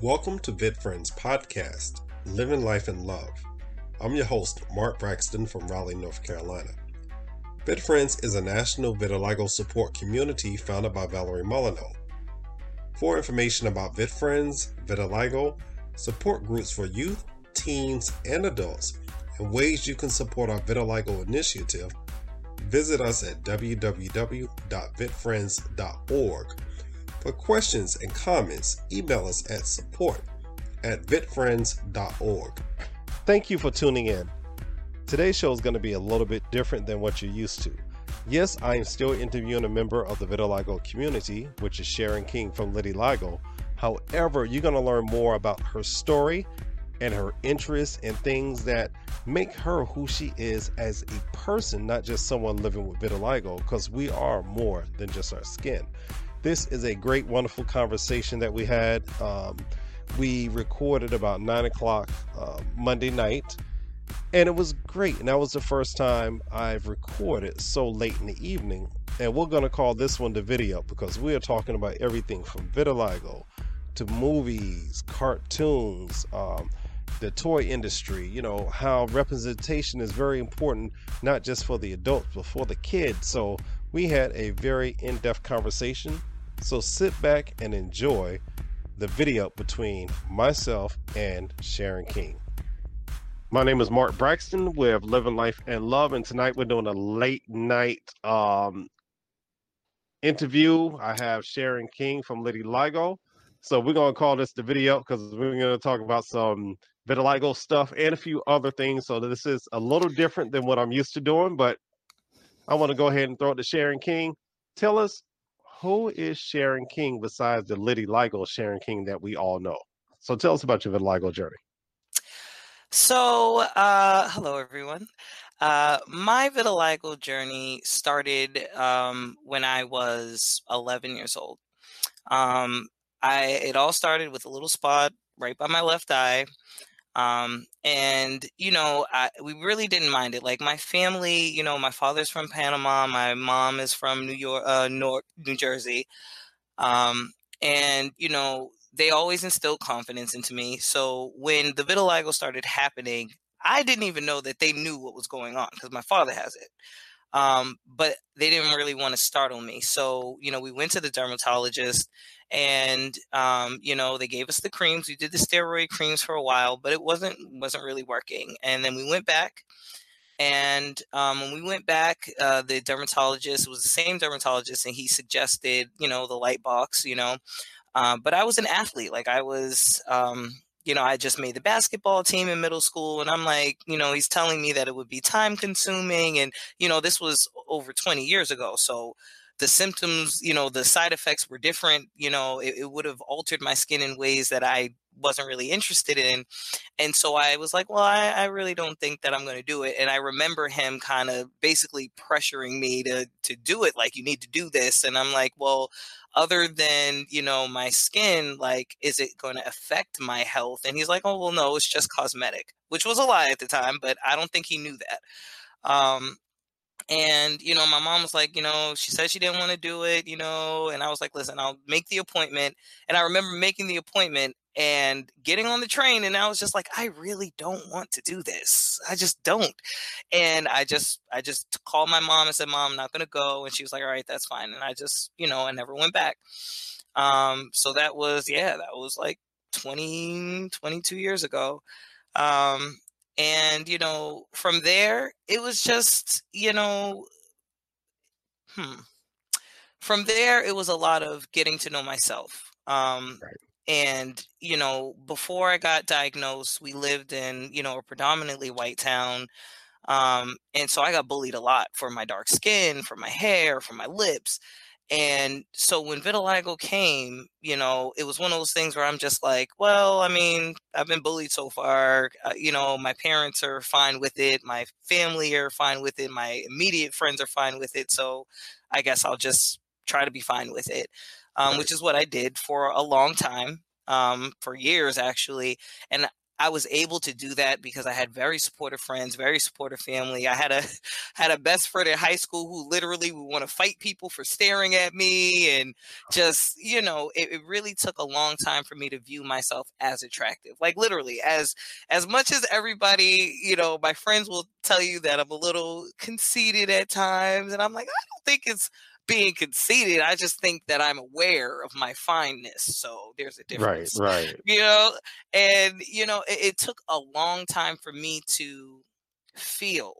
Welcome to VitFriends podcast, Living Life in Love. I'm your host, Mark Braxton from Raleigh, North Carolina. VitFriends is a national vitiligo support community founded by Valerie Molyneux. For information about VitFriends, vitiligo, support groups for youth, teens, and adults, and ways you can support our vitiligo initiative, visit us at www.vitfriends.org. For questions and comments, email us at support at vitfriends.org. Thank you for tuning in. Today's show is going to be a little bit different than what you're used to. Yes, I am still interviewing a member of the vitiligo community, which is Sharon King from Litty Ligo. However, you're going to learn more about her story and her interests and things that make her who she is as a person, not just someone living with vitiligo, because we are more than just our skin. This is a great, wonderful conversation that we had. Um, we recorded about nine o'clock uh, Monday night, and it was great. And that was the first time I've recorded so late in the evening. And we're going to call this one the video because we are talking about everything from vitiligo to movies, cartoons, um, the toy industry, you know, how representation is very important, not just for the adults, but for the kids. So we had a very in depth conversation. So sit back and enjoy the video between myself and Sharon King. My name is Mark Braxton with Living Life and Love, and tonight we're doing a late night um, interview. I have Sharon King from Litty Ligo. So we're gonna call this the video because we're gonna talk about some vitiligo stuff and a few other things. So this is a little different than what I'm used to doing, but I want to go ahead and throw it to Sharon King. Tell us who is Sharon King besides the Litty Ligo Sharon King that we all know. So tell us about your vitiligo journey. So, uh, hello everyone. Uh, my vitiligo journey started um, when I was 11 years old. Um, I it all started with a little spot right by my left eye. Um, and you know, I, we really didn't mind it. Like my family, you know, my father's from Panama, my mom is from New York, uh, New Jersey, um, and you know, they always instilled confidence into me. So when the vitiligo started happening, I didn't even know that they knew what was going on because my father has it. Um, but they didn't really want to startle me. So, you know, we went to the dermatologist and um, you know, they gave us the creams. We did the steroid creams for a while, but it wasn't wasn't really working. And then we went back and um, when we went back, uh, the dermatologist was the same dermatologist, and he suggested, you know, the light box, you know. Uh, but I was an athlete, like I was, um, you know, I just made the basketball team in middle school. And I'm like, you know, he's telling me that it would be time consuming. And, you know, this was over 20 years ago. So the symptoms, you know, the side effects were different. You know, it, it would have altered my skin in ways that I wasn't really interested in. And so I was like, well, I, I really don't think that I'm going to do it. And I remember him kind of basically pressuring me to to do it. Like, you need to do this. And I'm like, well, other than you know my skin like is it going to affect my health and he's like oh well no it's just cosmetic which was a lie at the time but i don't think he knew that um and you know my mom was like you know she said she didn't want to do it you know and i was like listen i'll make the appointment and i remember making the appointment and getting on the train and i was just like i really don't want to do this. I just don't and i just i just called my mom and said mom i'm not going to go and she was like all right that's fine and i just you know i never went back. Um so that was yeah that was like 20 22 years ago. Um and you know from there it was just you know hmm. From there it was a lot of getting to know myself um right. and you know before i got diagnosed we lived in you know a predominantly white town um, and so i got bullied a lot for my dark skin for my hair for my lips and so when vitiligo came you know it was one of those things where i'm just like well i mean i've been bullied so far uh, you know my parents are fine with it my family are fine with it my immediate friends are fine with it so i guess i'll just try to be fine with it um, which is what I did for a long time, um, for years actually. And I was able to do that because I had very supportive friends, very supportive family. I had a had a best friend in high school who literally would want to fight people for staring at me and just, you know, it, it really took a long time for me to view myself as attractive. Like literally as as much as everybody, you know, my friends will tell you that I'm a little conceited at times and I'm like, I don't think it's being conceited. I just think that I'm aware of my fineness. So there's a difference. Right, right. You know, and you know, it, it took a long time for me to feel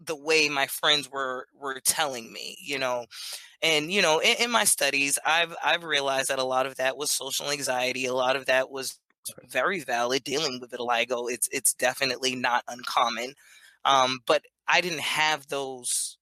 the way my friends were were telling me, you know. And you know, in, in my studies, I've I've realized that a lot of that was social anxiety. A lot of that was very valid. Dealing with vitiligo, it's it's definitely not uncommon. Um, but I didn't have those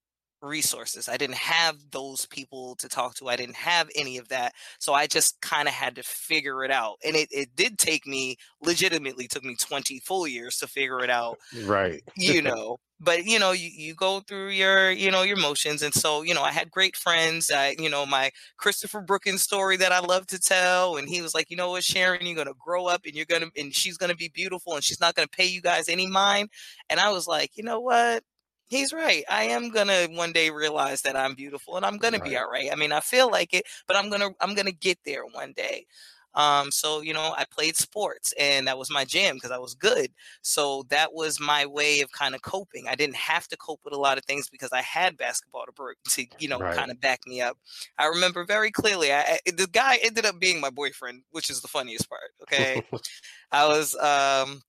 resources. I didn't have those people to talk to. I didn't have any of that. So I just kind of had to figure it out. And it, it did take me, legitimately took me 20 full years to figure it out. Right. you know, but you know, you, you go through your, you know, your motions. And so, you know, I had great friends. I, you know, my Christopher Brookins story that I love to tell. And he was like, you know what, Sharon, you're going to grow up and you're going to, and she's going to be beautiful and she's not going to pay you guys any mind. And I was like, you know what? He's right. I am gonna one day realize that I'm beautiful and I'm gonna Right. be all right. I mean, I feel like it, but I'm gonna I'm gonna get there one day. Um, so you know, I played sports and that was my jam because I was good. So that was my way of kind of coping. I didn't have to cope with a lot of things because I had basketball to br- to you know Right. kind of back me up. I remember very clearly. I- the guy ended up being my boyfriend, which is the funniest part. Okay, I was um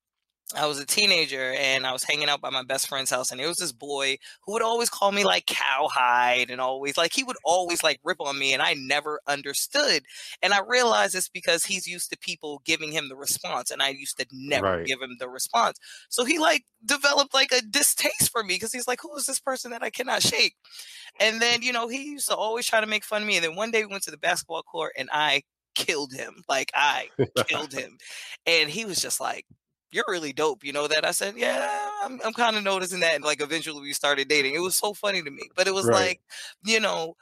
I was a teenager and I was hanging out by my best friend's house, and there was this boy who would always call me like cowhide and always like he would always like rip on me, and I never understood. And I realized it's because he's used to people giving him the response, and I used to never Right. give him the response. So he like developed like a distaste for me because he's like, who is this person that I cannot shake? And then, you know, he used to always try to make fun of me. And then one day we went to the basketball court and I killed him. Like I killed him. And he was just like, You're really dope. You know that? I said, Yeah, I'm, I'm kind of noticing that. And like eventually we started dating. It was so funny to me. But it was Right. like, you know,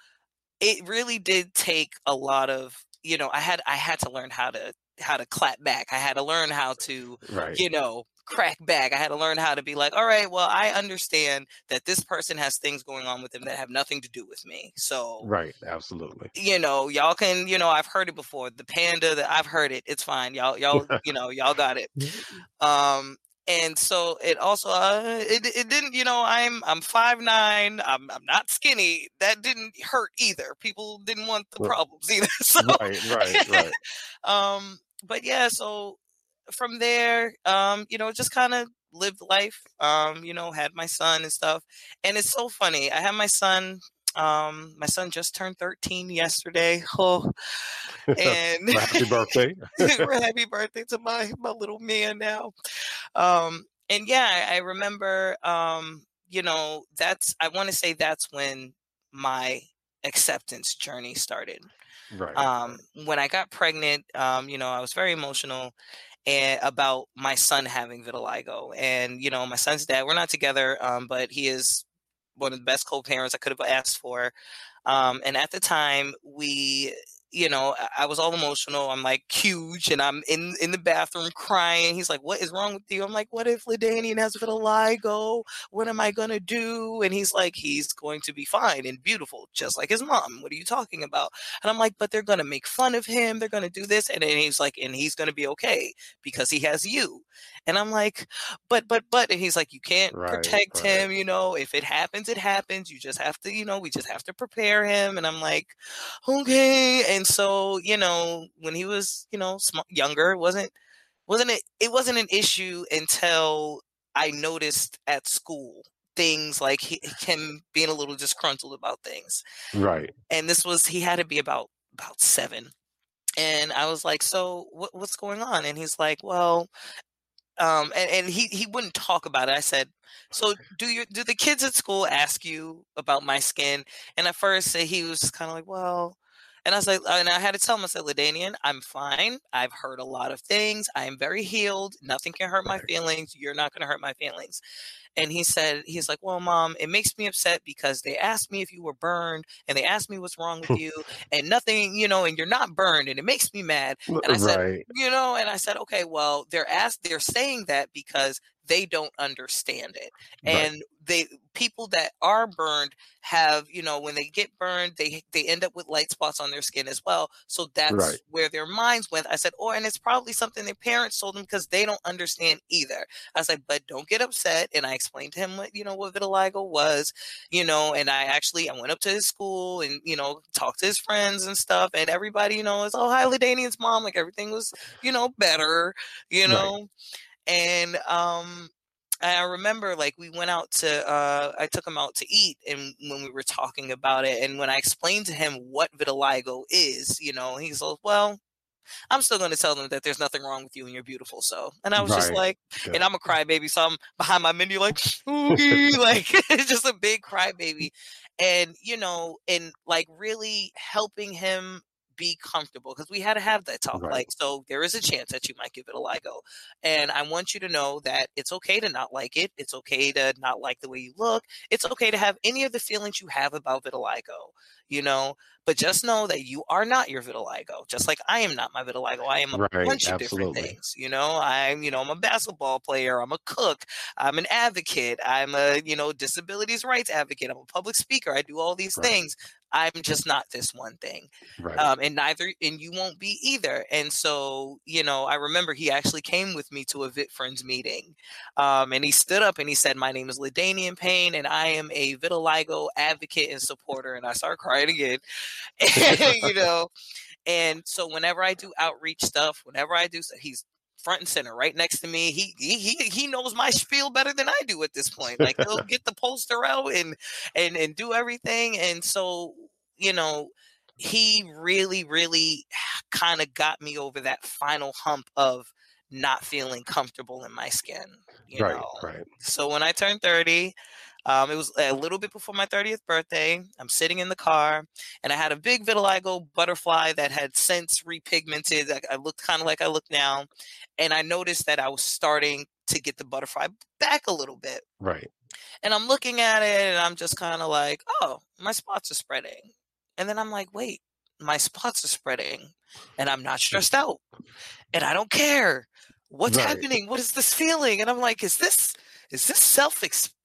it really did take a lot of, you know, I had I had to learn how to how to clap back. I had to learn how to Right. you know, crack back. I had to learn how to be like, all right, well, I understand that this person has things going on with them that have nothing to do with me. So, Right. Absolutely. you know, y'all can, you know, I've heard it before. The panda that I've heard it. It's fine. Y'all, y'all, you know, y'all got it. Um, and so it also uh, it it didn't you know I'm I'm five nine I'm I'm not skinny that didn't hurt either people didn't want the problems either so Right. Right. Right. um but yeah so from there um you know just kind of lived life um you know had my son and stuff and it's so funny i had my son um my son just turned 13 yesterday oh and happy birthday. happy birthday to my my little man now um and yeah i, I remember um you know that's i want to say that's when my acceptance journey started Right. um, when I got pregnant, um, you know, I was very emotional and about my son having vitiligo. And you know, my son's dad, we're not together, um, but he is one of the best co-parents I could have asked for. Um, and at the time, we, you know, I, was all emotional. I'm like huge, and I'm in in the bathroom crying. He's like, "What is wrong with you?" I'm like, "What if LaDainian has vitiligo? What am I gonna do?" And he's like, "He's going to be fine and beautiful, just like his mom. What are you talking about?" And I'm like, "But they're gonna make fun of him. They're gonna do this." And then he's like, "And he's gonna be okay because he has you." And I'm like, "But, but, but," and he's like, "You can't Right, protect right. him. You know, if it happens, it happens. You just have to, you know, we just have to prepare him." And I'm like, "Okay." And so, you know, when he was, you know, sm- younger, it wasn't wasn't it it wasn't an issue until I noticed at school things like he, him being a little disgruntled about things Right. and this was he had to be about about seven and i was like so what, what's going on and he's like well um and, and he he wouldn't talk about it. I said so do your do the kids at school ask you about my skin? And at first he was kind of like well And I was like, and I had to tell him, I said, LaDainian, I'm fine. I've heard a lot of things. I am very healed. Nothing can hurt my feelings. You're not going to hurt my feelings. And he said, he's like, well, mom, it makes me upset because they asked me if you were burned and they asked me what's wrong with you and nothing, you know, and you're not burned and it makes me mad. And I said, right. you know, and I said, okay, well, they're asked, they're saying that because they don't understand it. Right. And they people that are burned have you know when they get burned they they end up with light spots on their skin as well. So that's right. where their minds went. I said oh and it's probably something their parents told them because they don't understand either. I said but don't get upset. And i explained to him what you know what vitiligo was you know and i actually i went up to his school and you know talked to his friends and stuff and everybody you know is oh hi LaDainian's mom. Like everything was you know better you know? right and um I remember like we went out to uh I took him out to eat and when we were talking about it and when I explained to him what vitiligo is, you know, he's like, well, I'm still going to tell them that there's nothing wrong with you and you're beautiful. So, and I was right. just like, and I'm a crybaby, so I'm behind my menu like, like it's just a big crybaby, and you know, and like really helping him be comfortable because we had to have that talk. Right. Like, so there is a chance that you might give it a LIGO. And I want you to know that it's okay to not like it. It's okay to not like the way you look. It's okay to have any of the feelings you have about vitiligo, you know, but just know that you are not your vitiligo, just like I am not my vitiligo. I am a right, bunch of absolutely. different things. You know, I'm, you know, I'm a basketball player. I'm a cook. I'm an advocate. I'm a, you know, disabilities rights advocate. I'm a public speaker. I do all these right. things. I'm just not this one thing. Right. Um, and neither, and you won't be either. And so, you know, I remember he actually came with me to a VitFriends meeting. Um, and he stood up and he said, My name is LaDainian Payne, and I am a vitiligo advocate and supporter. And I started crying again. you know, and so whenever I do outreach stuff, whenever I do, he's front and center, right next to me. He he he knows my spiel better than I do at this point. Like he'll get the poster out and and and do everything. And so you know, he really really kind of got me over that final hump of not feeling comfortable in my skin. You right, know? right. So when I turned thirty. Um, it was a little bit before my 30th birthday. I'm sitting in the car, and I had a big vitiligo butterfly that had since repigmented. I, I looked kind of like I look now, and I noticed that I was starting to get the butterfly back a little bit. Right. And I'm looking at it, and I'm just kind of like, oh, my spots are spreading. And then I'm like, wait, my spots are spreading, and I'm not stressed out, and I don't care. What's right. happening? What is this feeling? And I'm like, is this is this self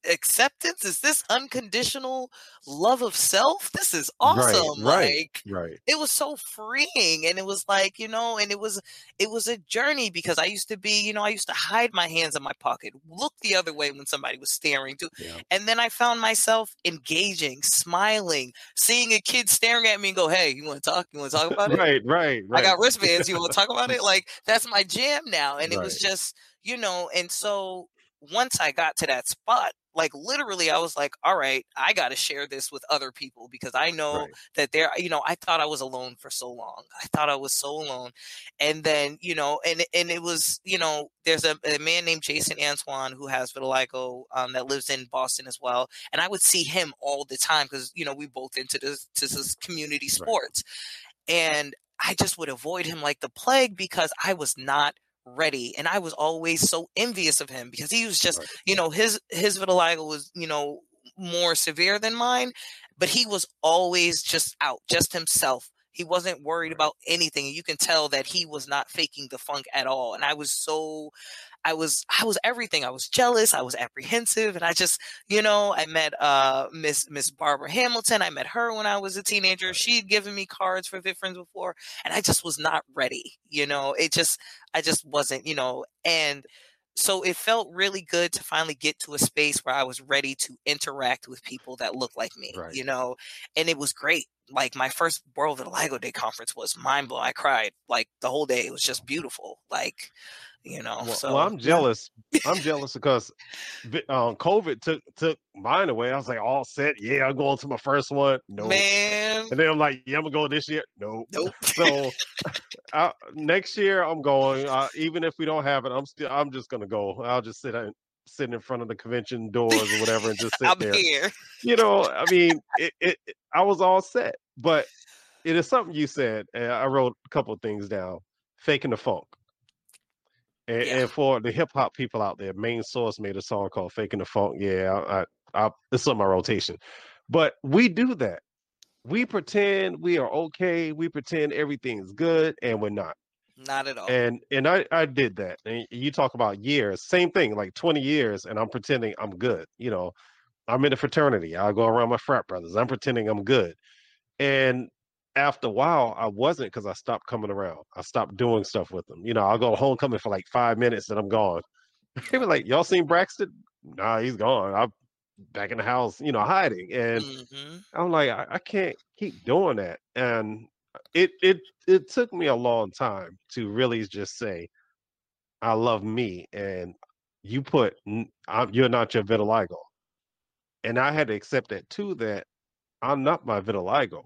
acceptance? Is this unconditional love of self? This is awesome. Right, like right. it was so freeing. And it was like, you know, and it was it was a journey because I used to be, you know, I used to hide my hands in my pocket, look the other way when somebody was staring to. Yeah. And then I found myself engaging, smiling, seeing a kid staring at me and go, Hey, you want to talk? You want to talk about it? right, right, right. I got wristbands. You want to talk about it? Like that's my jam now. And right. it was just, you know, and so once I got to that spot, like literally, I was like, all right, I got to share this with other people because I know right. that there, you know, I thought I was alone for so long. I thought I was so alone. And then, you know, and, and it was, you know, there's a, a man named Jason Antoine who has vitiligo um, that lives in Boston as well. And I would see him all the time because, you know, we both into this, to this community sports. Right. And I just would avoid him like the plague because I was not ready and i was always so envious of him because he was just you know his his vitiligo was you know more severe than mine but he was always just out just himself. He wasn't worried about anything you can tell that he was not faking the funk at all and i was so I was I was everything. I was jealous. I was apprehensive, and I just you know I met uh Miss Miss Barbara Hamilton. I met her when I was a teenager. She'd given me cards for VitFriends before, and I just was not ready. You know, it just I just wasn't. You know, and so it felt really good to finally get to a space where I was ready to interact with people that look like me, right. you know, and it was great. Like my first World Vitiligo Day conference was mind blowing. I cried like the whole day. It was just beautiful. Like, you know. Well, so well, I'm jealous. I'm jealous because um, COVID took took mine away. I was like all set. Yeah, I'm going to my first one. No, man. And then I'm like, yeah, I'm gonna go this year. No, nope. so I, next year I'm going. Uh, even if we don't have it, I'm still. I'm just gonna go. I'll just sit and sitting in front of the convention doors or whatever and just sit I'm there. Here. You know, I mean, it, it, I was all set, but it is something you said. And I wrote a couple of things down. Faking the funk. And, Yeah. and for the hip hop people out there, Main Source made a song called "Faking the Funk." Yeah, I, I, I, it's on my rotation. But we do that. We pretend we are okay. We pretend everything's good, and we're not. Not at all. And and I I did that. And you talk about years, same thing, like 20 years, and I'm pretending I'm good. You know, I'm in a fraternity. I'll go around my frat brothers. I'm pretending I'm good. And after a while, I wasn't because I stopped coming around. I stopped doing stuff with them. You know, I'll go homecoming for like five minutes and I'm gone. they were like, Y'all seen Braxton? Nah, he's gone. I'm back in the house, you know, hiding. And hmm I'm like, I, I can't keep doing that. And it it it took me a long time to really just say, I love me, and you put I'm, you're not your vitiligo, and I had to accept that too. That I'm not my vitiligo,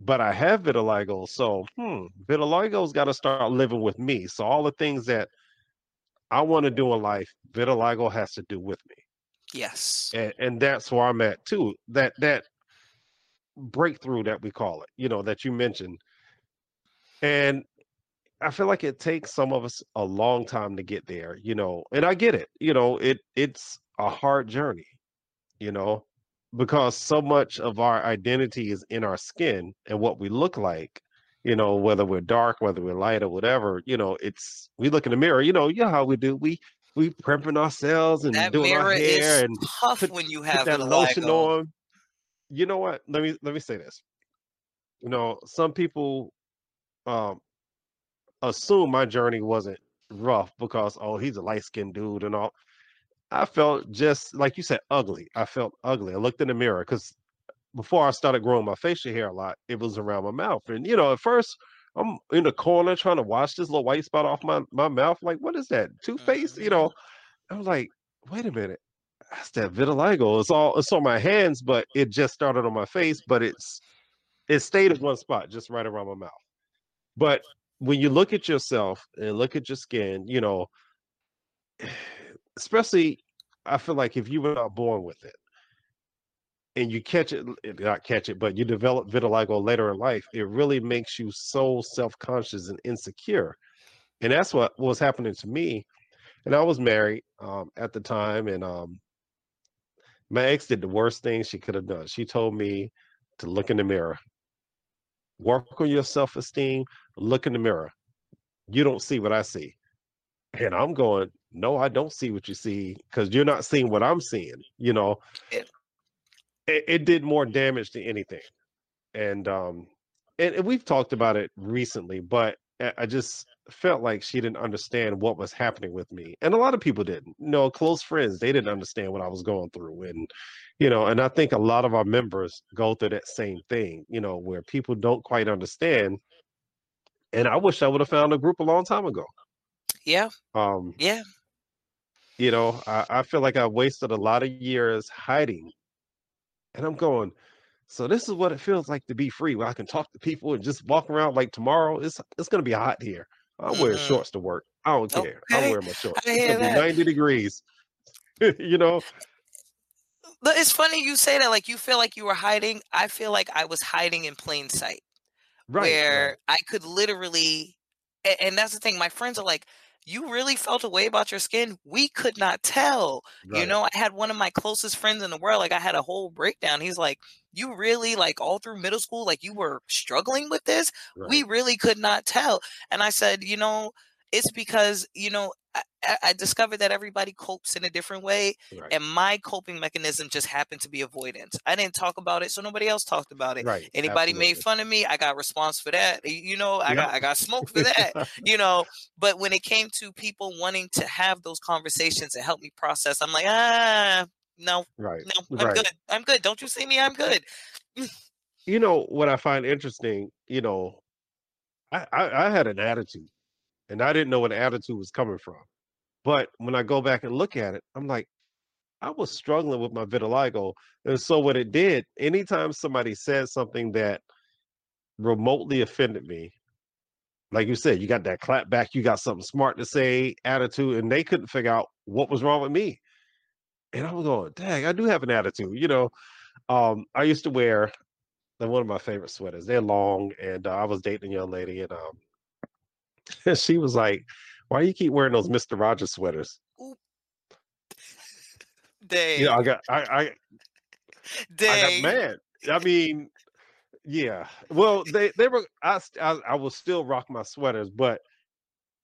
but I have vitiligo. So hmm, vitiligo's got to start living with me. So all the things that I want to do in life, vitiligo has to do with me Yes. and and that's where I'm at too. That that breakthrough that we call it, you know, that you mentioned, and I feel like it takes some of us a long time to get there, you know, and I get it, you know, it it's a hard journey, you know, because so much of our identity is in our skin and what we look like. You know, whether we're dark, whether we're light, or whatever, you know, it's we look in the mirror. You know, you know how we do. We we primping ourselves and That doing our hair is and tough put- when you have that lotion vitiligo. on. You know what? Let me let me say this. You know, some people um assume my journey wasn't rough because oh he's a light skinned dude and all. I felt just like you said, ugly. I felt ugly. I looked in the mirror because before I started growing my facial hair a lot, it was around my mouth. And you know, at first I'm in the corner trying to wash this little white spot off my, my mouth. Like, what is that? Toothpaste? Mm-hmm. You know, I'm like, wait a minute. That's that vitiligo. It's all it's on my hands, but it just started on my face, but it's it stayed in one spot, just right around my mouth. But when you look at yourself and look at your skin, you know, especially I feel like if you were not born with it and you catch it, eh, not catch it, but you develop vitiligo later in life, it really makes you so self-conscious and insecure. And that's what was happening to me. And I was married um, at the time, and um, my ex did the worst thing she could have done. She told me to look in the mirror, work on your self-esteem, look in the mirror. You don't see what I see. And I'm going, no, I don't see what you see because you're not seeing what I'm seeing. You know, Yeah. it, it did more damage than anything. And um, and, and we've talked about it recently, but I I just felt like she didn't understand what was happening with me, and a lot of people didn't. You know, close friends they didn't understand what I was going through, and you know, and I think a lot of our members go through that same thing. You know, where people don't quite understand. And I wish I would have found a group a long time ago. Yeah. Um, Yeah. you know, I, I feel like I wasted a lot of years hiding. And I'm going, so this is what it feels like to be free, where I can talk to people and just walk around like tomorrow. It's it's gonna be hot here. I'm wearing Mhm. shorts to work. I don't care. I'm wearing my shorts. It's gonna be 90 degrees. you know? But it's funny you say that like you feel like you were hiding. I feel like I was hiding in plain sight. Right. where right. I could literally, a- and that's the thing. My friends are like, "You really felt a way about your skin? We could not tell." You know, I had one of my closest friends in the world. Like, I had a whole breakdown. He's like, "You really like all through middle school, like you were struggling with this? We really could not tell." And I said, "You know." It's because you know I, discovered that everybody copes in a different way, Right. and my coping mechanism just happened to be avoidance. I didn't talk about it, so nobody else talked about it. Right. Anybody made fun of me, I got response for that. You know, I got I got smoke for that. You know, but when it came to people wanting to have those conversations and help me process, I'm like, ah, no, right. no, I'm Right. good. I'm good. Don't you see me? I'm good. You know what I find interesting, you know, I, I, I had an attitude and I didn't know where the attitude was coming from. But when I go back and look at it, I'm like, I was struggling with my vitiligo. And so what it did, anytime somebody said something that remotely offended me, like you said, you got that clap back, you got something smart to say, attitude, and they couldn't figure out what was wrong with me. And I was going, dang, I do have an attitude. You know, um, I used to wear one of my favorite sweaters. They're long, and uh, I was dating a young lady, and um, she was like, "Why do you keep wearing those Mister Rogers sweaters?" Dang. Know, I got I I. I got mad. I mean, yeah. Well, they they were I, I I will still rock my sweaters, but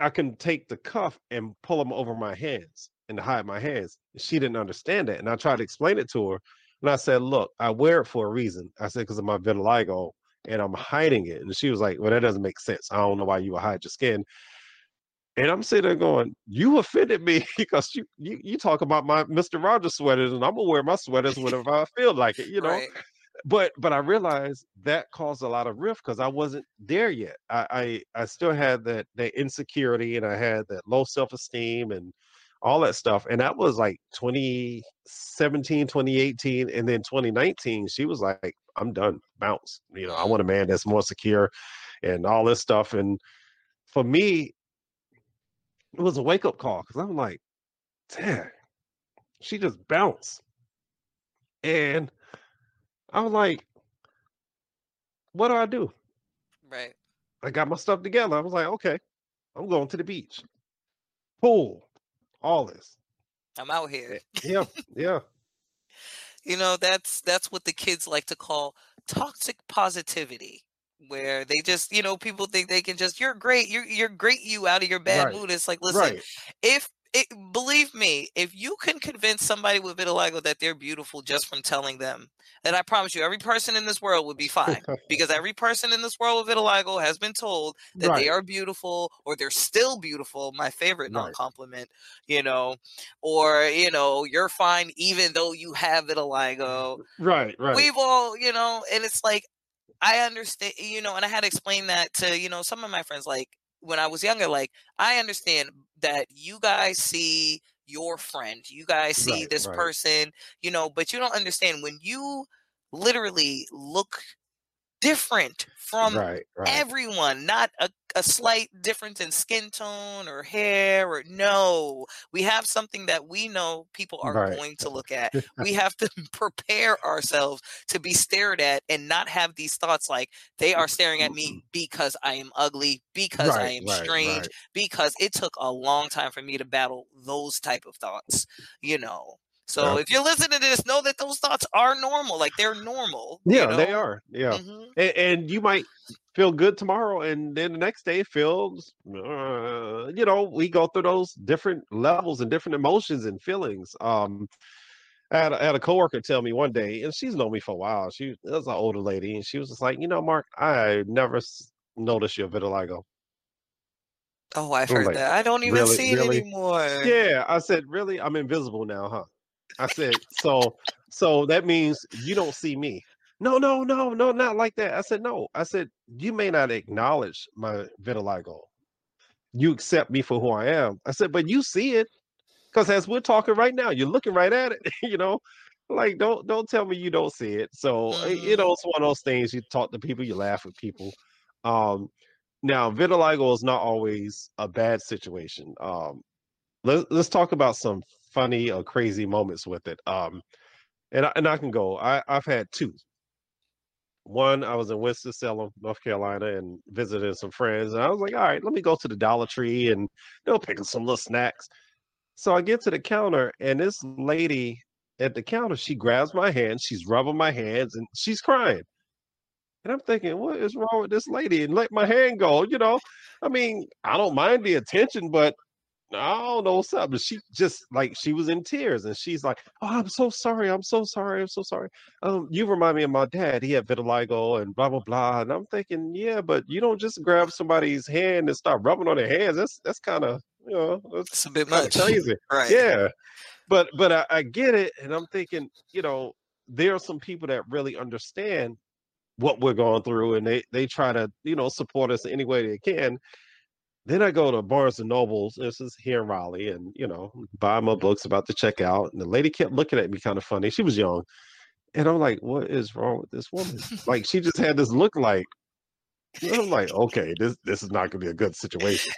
I can take the cuff and pull them over my hands and hide my hands. She didn't understand it, and I tried to explain it to her. And I said, "Look, I wear it for a reason." I said, "Because of my vitiligo, and I'm hiding it." And she was like, "Well, that doesn't make sense. I don't know why you would hide your skin." And I'm sitting there going, "You offended me because you you, you talk about my Mister Rogers sweaters, and I'm gonna wear my sweaters whenever I feel like it, you know." Right. but but I realized that caused a lot of rift because I wasn't there yet. I, I I still had that that insecurity and I had that low self esteem and all that stuff. And that was like 2017, 2018, and then 2019. She was like, "I'm done, bounce." You know, I want a man that's more secure and all this stuff. And for me, it was a wake up call because I'm like, "Damn, she just bounced," and I was like, what do I do? Right. I got my stuff together. I was like, okay, I'm going to the beach. Pool, all this. I'm out here. Eh, yeah, yeah, You know, that's that's what the kids like to call toxic positivity. Where they just, you know, people think they can just, you're great, you're you're great you out of your bad right, mood. It's like, listen, right, if it, believe me, if you can convince somebody with vitiligo that they're beautiful just from telling them, then I promise you, every person in this world would be fine because every person in this world with vitiligo has been told that they are beautiful or they're still beautiful. My favorite right, non-compliment, you know, or you know, you're fine even though you have vitiligo. right, right, We've all, you know, and it's like I understand, you know, and I had to explain that to, you know, some of my friends, like when I was younger, like I understand that you guys see your friend, you guys see right, this right, person, you know, but you don't understand when you literally look different from right, right, everyone, not a, a slight difference in skin tone or hair or no. We have something that we know people are right, going to look at. We have to prepare ourselves to be stared at and not have these thoughts like they are staring at me because I am ugly, because I am strange, because it took a long time for me to battle those type of thoughts, you know. So Yeah, if you're listening to this, know that those thoughts are normal. Like they're normal, you yeah, they are. Yeah, hmm and, and you might feel good tomorrow, and then the next day it feels. Uh, you know, we go through those different levels and different emotions and feelings. Um, I had, a- I had a coworker tell me one day, and she's known me for a while. She was an older lady, and she was just like, you know, Mark, I never s- noticed your vitiligo. Oh, I've I was heard like, that. I don't even really, see it really? anymore. Yeah. I said, really? I'm invisible now, huh? I said, so, so that means you don't see me. No, no, no, no, not like that. I said, no. I said, you may not acknowledge my vitiligo. You accept me for who I am. I said, but you see it. because as we're talking right now, you're looking right at it. You know, like don't don't tell me you don't see it. So you hmm know, it's one of those things. You talk to people, you laugh with people. Um, now, vitiligo is not always a bad situation. Um, let, let's talk about some funny or crazy moments with it. Um, and I, and I can go. I I've had two. One, I was in Winston Salem, North Carolina, and visited some friends. And I was like, all right, let me go to the Dollar Tree and know pick up some little snacks. So I get to the counter, and this lady at the counter, she grabs my hand, she's rubbing my hands, and she's crying. And I'm thinking, what is wrong with this lady? And let my hand go. You know, I mean, I don't mind the attention, but I don't know what's up. But she just like she was in tears, and she's like, "Oh, I'm so sorry. I'm so sorry. I'm so sorry. Um, you remind me of my dad. He had vitiligo and blah blah blah." And I'm thinking, yeah, but you don't just grab somebody's hand and start rubbing on their hands. That's that's kind of you know that's It's a bit much. crazy. Right. Yeah, but but I, I get it, and I'm thinking, you know, there are some people that really understand what we're going through, and they they try to you know support us any way they can. Then I go to Barnes and Nobles. This is here in Raleigh, and you know, buy my mm-hmm. books about to check out. And the lady kept looking at me kind of funny. She was young, and I'm like, "What is wrong with this woman?" Like she just had this look like. I'm like, okay, this this is not gonna be a good situation.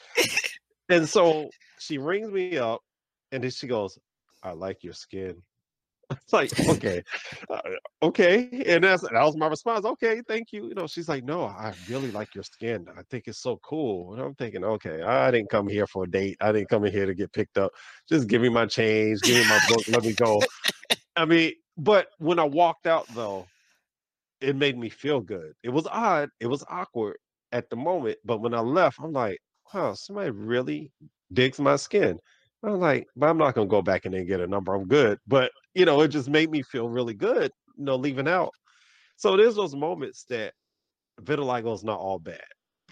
And so she rings me up, and then she goes, "I like your skin." It's like, okay, uh, okay, and that's that was my response. Okay, thank you. You know, she's like, no, I really like your skin. I think it's so cool. And I'm thinking, okay, I didn't come here for a date. I didn't come in here to get picked up. Just give me my change, give me my book, let me go. I mean, but when I walked out though, it made me feel good. It was odd. It was awkward at the moment, but when I left, I'm like, wow, somebody really digs my skin. I'm like, but I'm not gonna go back and then get a number. I'm good. But you know, it just made me feel really good, you know, leaving out. So there's those moments that vitiligo is not all bad.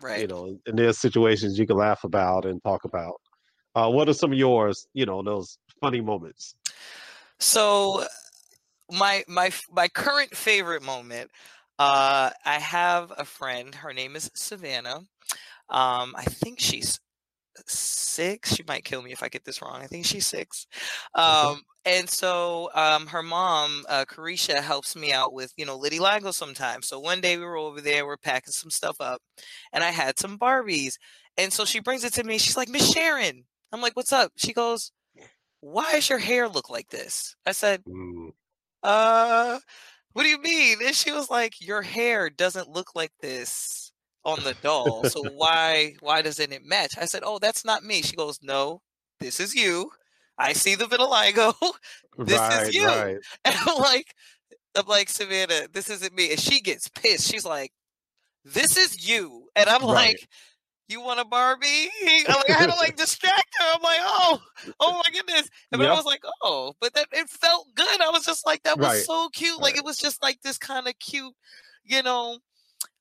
Right. You know, and there's situations you can laugh about and talk about. Uh, what are some of yours, you know, those funny moments? So my my my current favorite moment, uh, I have a friend, her name is Savannah. Um, I think she's six. She might kill me if I get this wrong. I think she's six. Um, and so um, her mom, uh, Carisha, helps me out with, you know, Litty Ligo sometimes. So one day we were over there, we're packing some stuff up, and I had some Barbies. And so she brings it to me. She's like, Miss Sharon. I'm like, what's up? She goes, why does your hair look like this? I said, Mm, uh, what do you mean? And she was like, your hair doesn't look like this on the doll. So why why doesn't it match? I said, oh, that's not me. She goes, no, this is you. I see the vitiligo. this right, is you. right. And I'm like, I'm like, Savannah, this isn't me. And she gets pissed. She's like, this is you. And I'm Right. like, you want a Barbie? I'm like, I had to like distract her. I'm like, oh, oh my goodness. And but I was like, oh, but that it felt good. I was just like, that was so cute. Like it was just like this kind of cute, you know.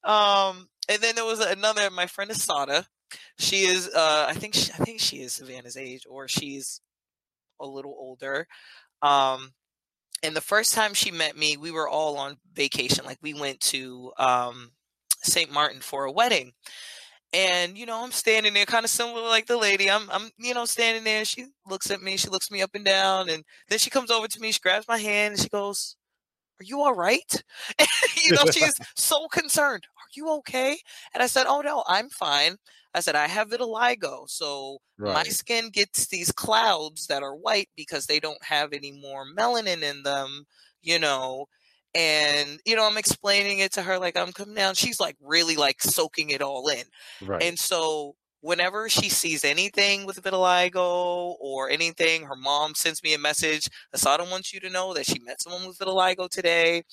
Um, and then there was another, my friend Asada. She is uh I think she, I think she is Savannah's age, or she's a little older. Um and the first time she met me, we were all on vacation. Like we went to um St. Martin for a wedding. And you know, I'm standing there kind of similar like the lady. I'm I'm you know standing there. She looks at me, she looks me up and down, and then she comes over to me, she grabs my hand and she goes, Are you all right? you know, she's so concerned. You okay? And I said, Oh no, I'm fine. I said, I have vitiligo. So my skin gets these clouds that are white because they don't have any more melanin in them, you know. And you know, I'm explaining it to her like I'm coming down. She's like really like soaking it all in. Right. And so whenever she sees anything with vitiligo or anything, her mom sends me a message. Asada wants you to know that she met someone with vitiligo today.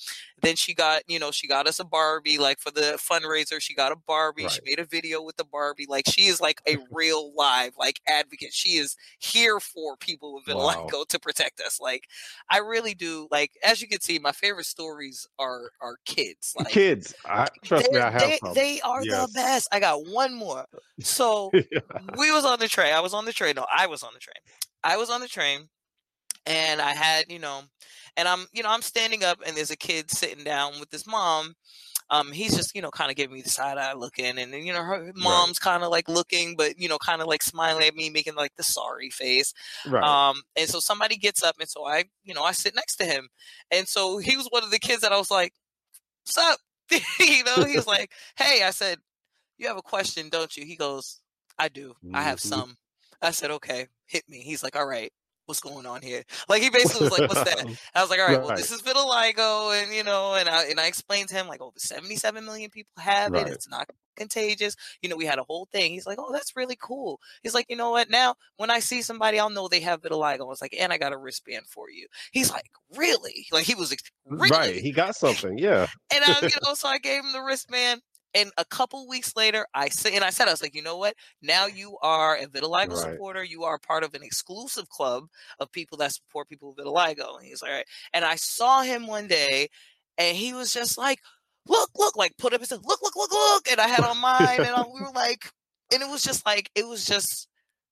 Then she got, you know, she got us a Barbie, like for the fundraiser, she got a Barbie. She made a video with the Barbie. Like she is like a real live like advocate. She is here for people with Wow. vitiligo to protect us. Like I really do like as you can see, my favorite stories are are kids. Like Kids, I trust me, I have they, they are Yes. the best. I got one more. So we was on the train. I was on the train. No, I was on the train. I was on the train and I had, you know, and I'm, you know, I'm standing up and there's a kid sitting down with his mom. Um, he's just, you know, kind of giving me the side eye looking, and then, you know, her mom's kind of like looking, but you know, kind of like smiling at me, making like the sorry face. right. Um, and so somebody gets up, and so I, you know, I sit next to him, and so he was one of the kids that I was like, "What's up?" you know, he was like, "Hey," I said, "You have a question, don't you?" He goes, "I do. I have Mhm. some." I said, "Okay, hit me." He's like, "All right." What's going on here? Like he basically was like, "What's that?" I was like, "All right, well, Right. this is vitiligo, and you know, and I and I explained to him like, over 77 million people have Right. it. It's not contagious. You know, we had a whole thing. He's like, "Oh, that's really cool." He's like, "You know what? Now, when I see somebody, I'll know they have vitiligo." I was like, "And I got a wristband for you." He's like, "Really?" Like he was really, Right. He got something. Yeah. and I, you know, so I gave him the wristband. And a couple weeks later, I said, and I said, I was like, you know what? Now you are a vitiligo Right. supporter. You are part of an exclusive club of people that support people with vitiligo. And he's like, all right. And I saw him one day, and he was just like, look, look, like put up his look, look, look, look. And I had on mine, and I, we were like, and it was just like, it was just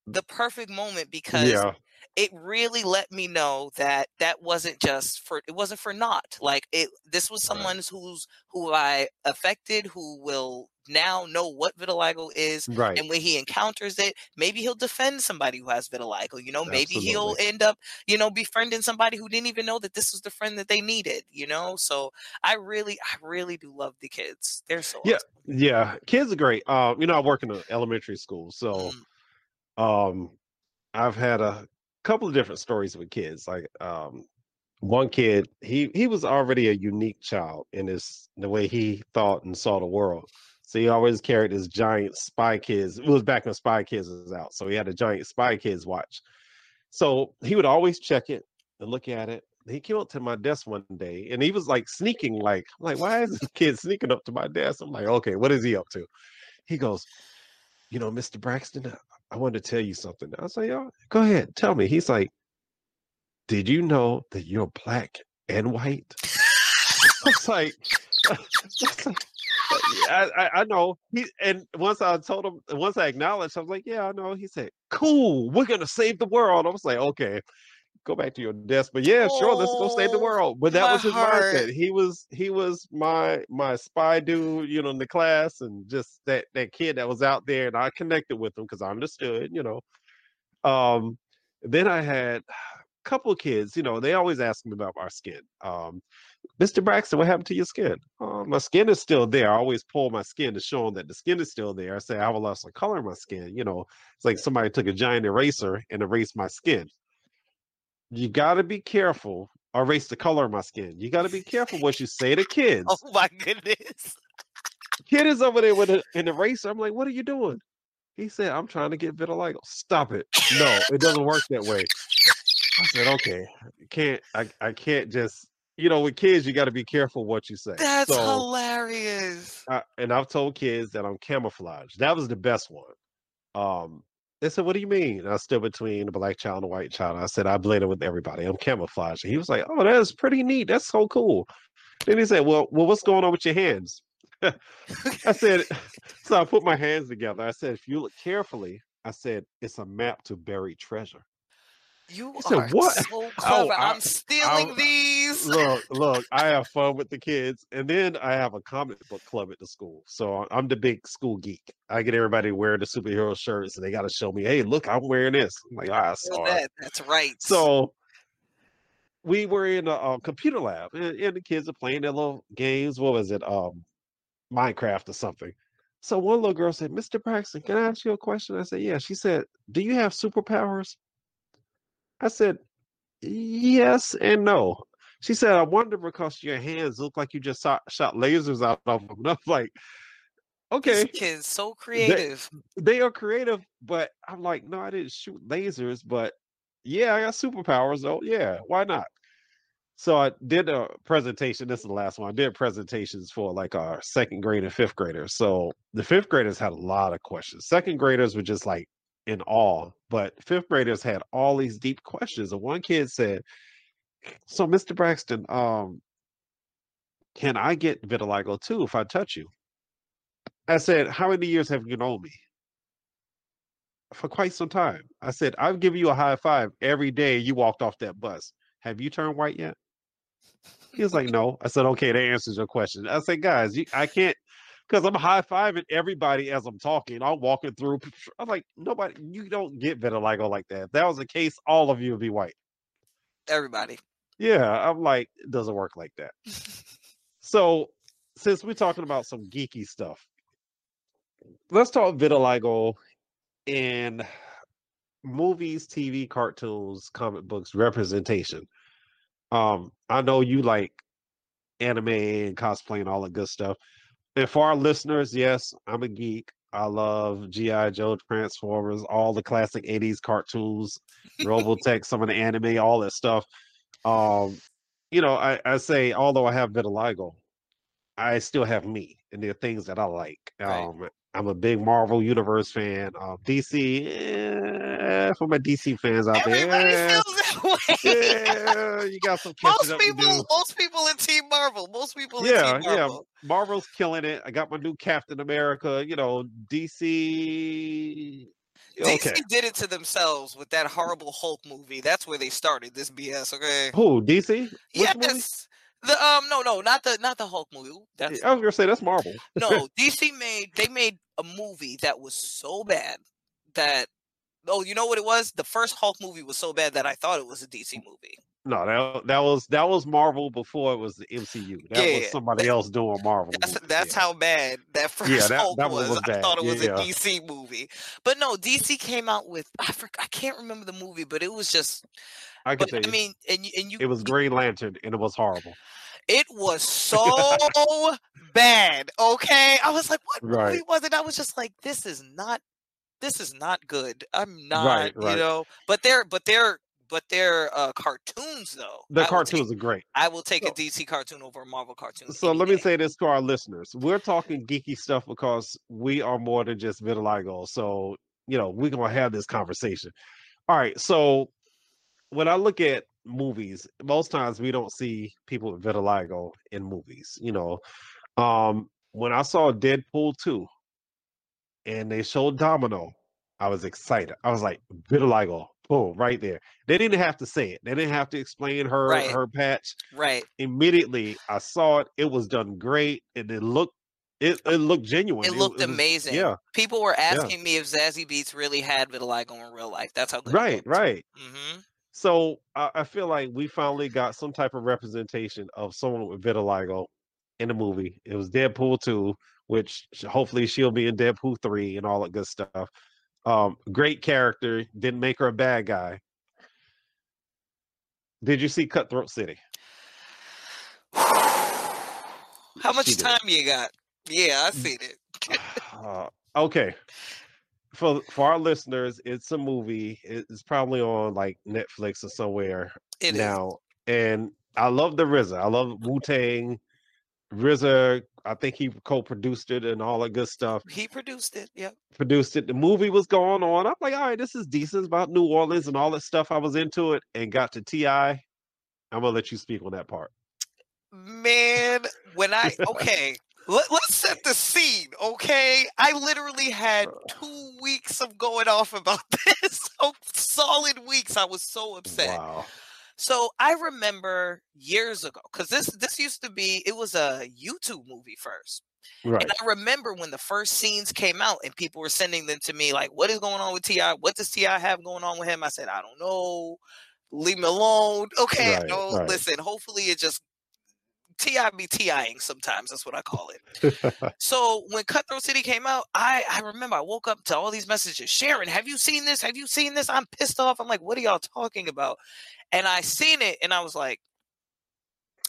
the perfect moment because Yeah. It really let me know that that wasn't just for it wasn't for naught like it this was Right. someone who's who i affected who will now know what vitiligo is Right. and when he encounters it maybe he'll defend somebody who has vitiligo you know maybe he'll end up you know befriending somebody who didn't even know that this was the friend that they needed you know so i really i really do love the kids they're so Yeah. awesome. Yeah. Kids are great. Um, you know, I work in an elementary school, so Mm, um I've had a couple of different stories with kids. Like um one kid, he he was already a unique child in his the way he thought and saw the world. So he always carried his giant Spy Kids. It was back when Spy Kids was out, so he had a giant Spy Kids watch. So he would always check it and look at it. He came up to my desk one day, and he was like sneaking, like, I'm like, why is this kid sneaking up to my desk? I'm like, okay, what is he up to? He goes, you know, Mr. Braxton, I wanted to tell you something. I was like, oh, go ahead, tell me. He's like, did you know that you're black and white? I was like, I, I, I, know. He and once I told him, once I acknowledged, I was like, yeah, I know. He said, cool, we're gonna save the world. I was like, okay, go back to your desk. But yeah, oh, sure, let's go save the world. But that was his heart. mindset. He was he was my my spy dude, you know, in the class, and just that that kid that was out there, and I connected with him because I understood, you know. Um, then I had a couple of kids, you know, they always ask me about our skin. Um, Mr. Braxton, what happened to your skin? Oh, my skin is still there. I always pull my skin to show them that the skin is still there. I say I have a loss of color in my skin. You know, it's like somebody took a giant eraser and erased my skin. You got to be careful. Erase the color of my skin. You got to be careful what you say to kids. Oh my goodness. Kid is over there with a, an eraser. I'm like, what are you doing? He said, I'm trying to get vitiligo. Stop it. No, it doesn't work that way. I said, okay, can't I, I can't just you know, with kids, you got to be careful what you say. That's so, hilarious. I, and I've told kids that I'm camouflage. That was the best one. Um, they said, "What do you mean?" I stood between a black child and a white child. I said, "I blend with everybody. I'm camouflage." He was like, "Oh, that's pretty neat. That's so cool." Then he said, "Well, well, what's going on with your hands?" I said, so I put my hands together. I said, if you look carefully, I said, it's a map to buried treasure. You said, are what? so clever. Oh, I, am stealing I, these. Look, look, I have fun with the kids. And then I have a comic book club at the school. So I'm the big school geek. I get everybody wearing the superhero shirts and they got to show me, hey, look, I'm wearing this. I'm like, ah, sorry. That. That's right. So we were in a, a computer lab and, and, the kids are playing their little games. What was it? Um, Minecraft or something. So one little girl said, Mr. Braxton, can I ask you a question? I said, Yeah. She said, Do you have superpowers? I said, yes and no. She said, I wonder because your hands look like you just shot, shot lasers out of them. And I'm like, okay. These kids so creative. They, they, are creative, but I'm like, no, I didn't shoot lasers, but yeah, I got superpowers though. Yeah, why not? So I did a presentation. This is the last one. I did presentations for like our second grade and fifth graders. So the fifth graders had a lot of questions. Second graders were just like, in awe. But fifth graders had all these deep questions. And one kid said, So, Mr. Braxton, um, can I get vitiligo too if I touch you? I said, How many years have you known me? For quite some time. I said, I've given you a high five every day you walked off that bus. Have you turned white yet? He was like, No. I said, Okay, that answers your question. I said, Guys, you, I can't because I'm high fiving everybody as I'm talking. I'm walking through. I'm like, nobody, you don't get vitiligo like that. If that was the case, all of you would be white. Everybody. Yeah, I'm like, it doesn't work like that. so, since we're talking about some geeky stuff, let's talk vitiligo in movies, TV, cartoons, comic books, representation. Um, I know you like anime and cosplay and all that good stuff. And for our listeners, yes, I'm a geek. I love G.I. Joe, Transformers, all the classic 80s cartoons, Robotech, some of the anime, all that stuff. Um, you know, I, I say, although I have vitiligo, I still have me, and there are things that I like. Right. Um, I'm a big Marvel Universe fan. Uh, DC, eh, for my DC fans out there, way. yeah, you got some most people. Most people in Team Marvel. Most people. Yeah, Marvel. yeah. Marvel's killing it. I got my new Captain America. You know, DC. Okay. DC did it to themselves with that horrible Hulk movie. That's where they started this BS. Okay. Who DC? Which yes. Movie? The um no no not the not the Hulk movie. That's, I was gonna say that's Marvel. no, DC made they made a movie that was so bad that oh you know what it was? The first Hulk movie was so bad that I thought it was a DC movie. No, that that was that was Marvel before it was the MCU. That Yeah, was somebody that- else doing Marvel. That's that's yeah. how bad that first Yeah, that- Hulk that was. was I thought it was Yeah. a DC movie, but no, DC came out with I for, I can't remember the movie, but it was just. I can But I mean, and and you it was Green Lantern, and it was horrible. It was so bad. Okay, I was like, "What Right. movie was it?" I was just like, "This is not, this is not good." I'm not, Right, you know. But they're, but they're, but they're uh, cartoons though. The cartoons take, are great. I will take So- a DC cartoon over a Marvel cartoon. So let me say this to our listeners: we're talking geeky stuff because we are more than just vitiligo. So you know we're gonna have this conversation. All right. So when I look at movies, most times we don't see people with vitiligo in movies. You know, um, when I saw Deadpool two, and they showed Domino, I was excited. I was like vitiligo, boom, right there. They didn't have to say it. They didn't have to explain her Right. her patch right? immediately I saw it. It was done great, and it looked it, it looked genuine. It looked was- amazing. yeah, People were asking me if Zazie Beetz really had vitiligo in real life. That's how good. right, right. Mm-hmm. So I, I feel like we finally got some type of representation of someone with vitiligo in the movie. It was Deadpool two, which hopefully she'll be in Deadpool three and all that good stuff. Um, great character. Didn't make her a bad guy. Did you see Cutthroat City? How much She did. time you got? Yeah, I seen it. Uh, okay. For for our listeners, it's a movie. It's probably on like Netflix or somewhere It is. now. And I love the RZA. I love Wu Tang. RZA, I think he co-produced it and all that good stuff. He produced it. yeah. Produced it. The movie was going on. I'm like, all right, this is decent. It's about New Orleans and all that stuff. I was into it and got to Ti. I'm gonna let you speak on that part. Man, when I okay, let, let's set the scene, okay? I literally had two weeks of going off about this. So solid weeks. I was so upset. Wow. So I remember years ago, because this this used to be it was a YouTube movie first. Right. And I remember when the first scenes came out and people were sending them to me, like, what is going on with T.I.? What does T.I. have going on with him? I said, I don't know. Leave me alone. Okay, Right, no, right. listen, hopefully it just T.I. be T.I.ing sometimes. That's what I call it. So when Cutthroat City came out, I I remember I woke up to all these messages. Sharon, have you seen this? Have you seen this? I'm pissed off. I'm like, what are y'all talking about? And I seen it and I was like,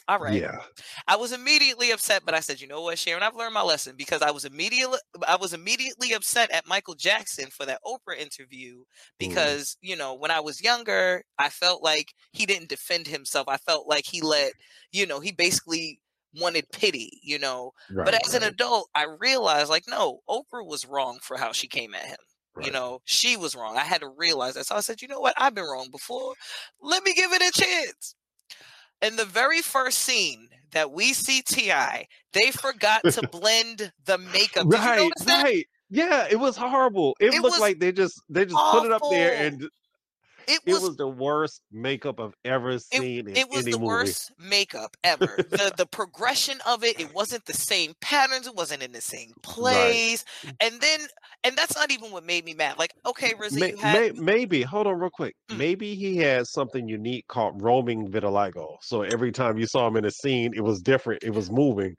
all right. Yeah. I was immediately upset, but I said, you know what, Sharon, I've learned my lesson because I was immediately I was immediately upset at Michael Jackson for that Oprah interview mm. because, you know, when I was younger, I felt like he didn't defend himself. I felt like he let, you know, he basically wanted pity, you know. Right. But as an adult, I realized like, no, Oprah was wrong for how she came at him. You know, she was wrong. I had to realize that. So I said, you know what? I've been wrong before. Let me give it a chance. In the very first scene that we see T.I., they forgot to blend the makeup. Did you right, notice that? right. Yeah, it was horrible. It, It looked like they just they just put it up there and It it was was the worst makeup I've ever seen in it was any the movie. worst makeup ever. the the progression of it, it wasn't the same patterns, it wasn't in the same place. And then and that's not even what made me mad. Like, okay, Rizzy, May, you had may, maybe hold on real quick. Mm. Maybe he had something unique called roaming vitiligo. So every time you saw him in a scene, it was different. It was moving.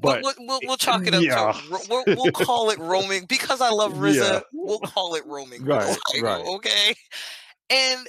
But we'll, we'll, we'll chalk it up yeah. to we'll, we'll call it roaming because I love RZA. Yeah. We'll call it roaming. Right, vitiligo, right. Okay. And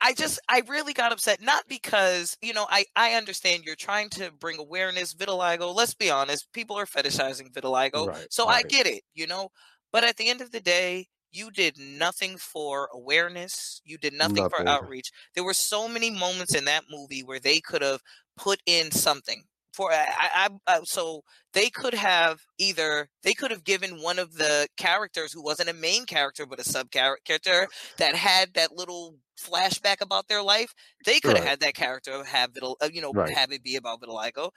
I just I really got upset not because you know I I understand you're trying to bring awareness vitiligo. Let's be honest, people are fetishizing vitiligo, Right, so I get it, you know. But at the end of the day, you did nothing for awareness. You did nothing, for outreach. There were so many moments in that movie where they could have put in something for I, I, I so they could have either they could have given one of the characters who wasn't a main character but a sub character that had that little flashback about their life they could have had that character have vital uh, you know Right. have it be about vitiligo.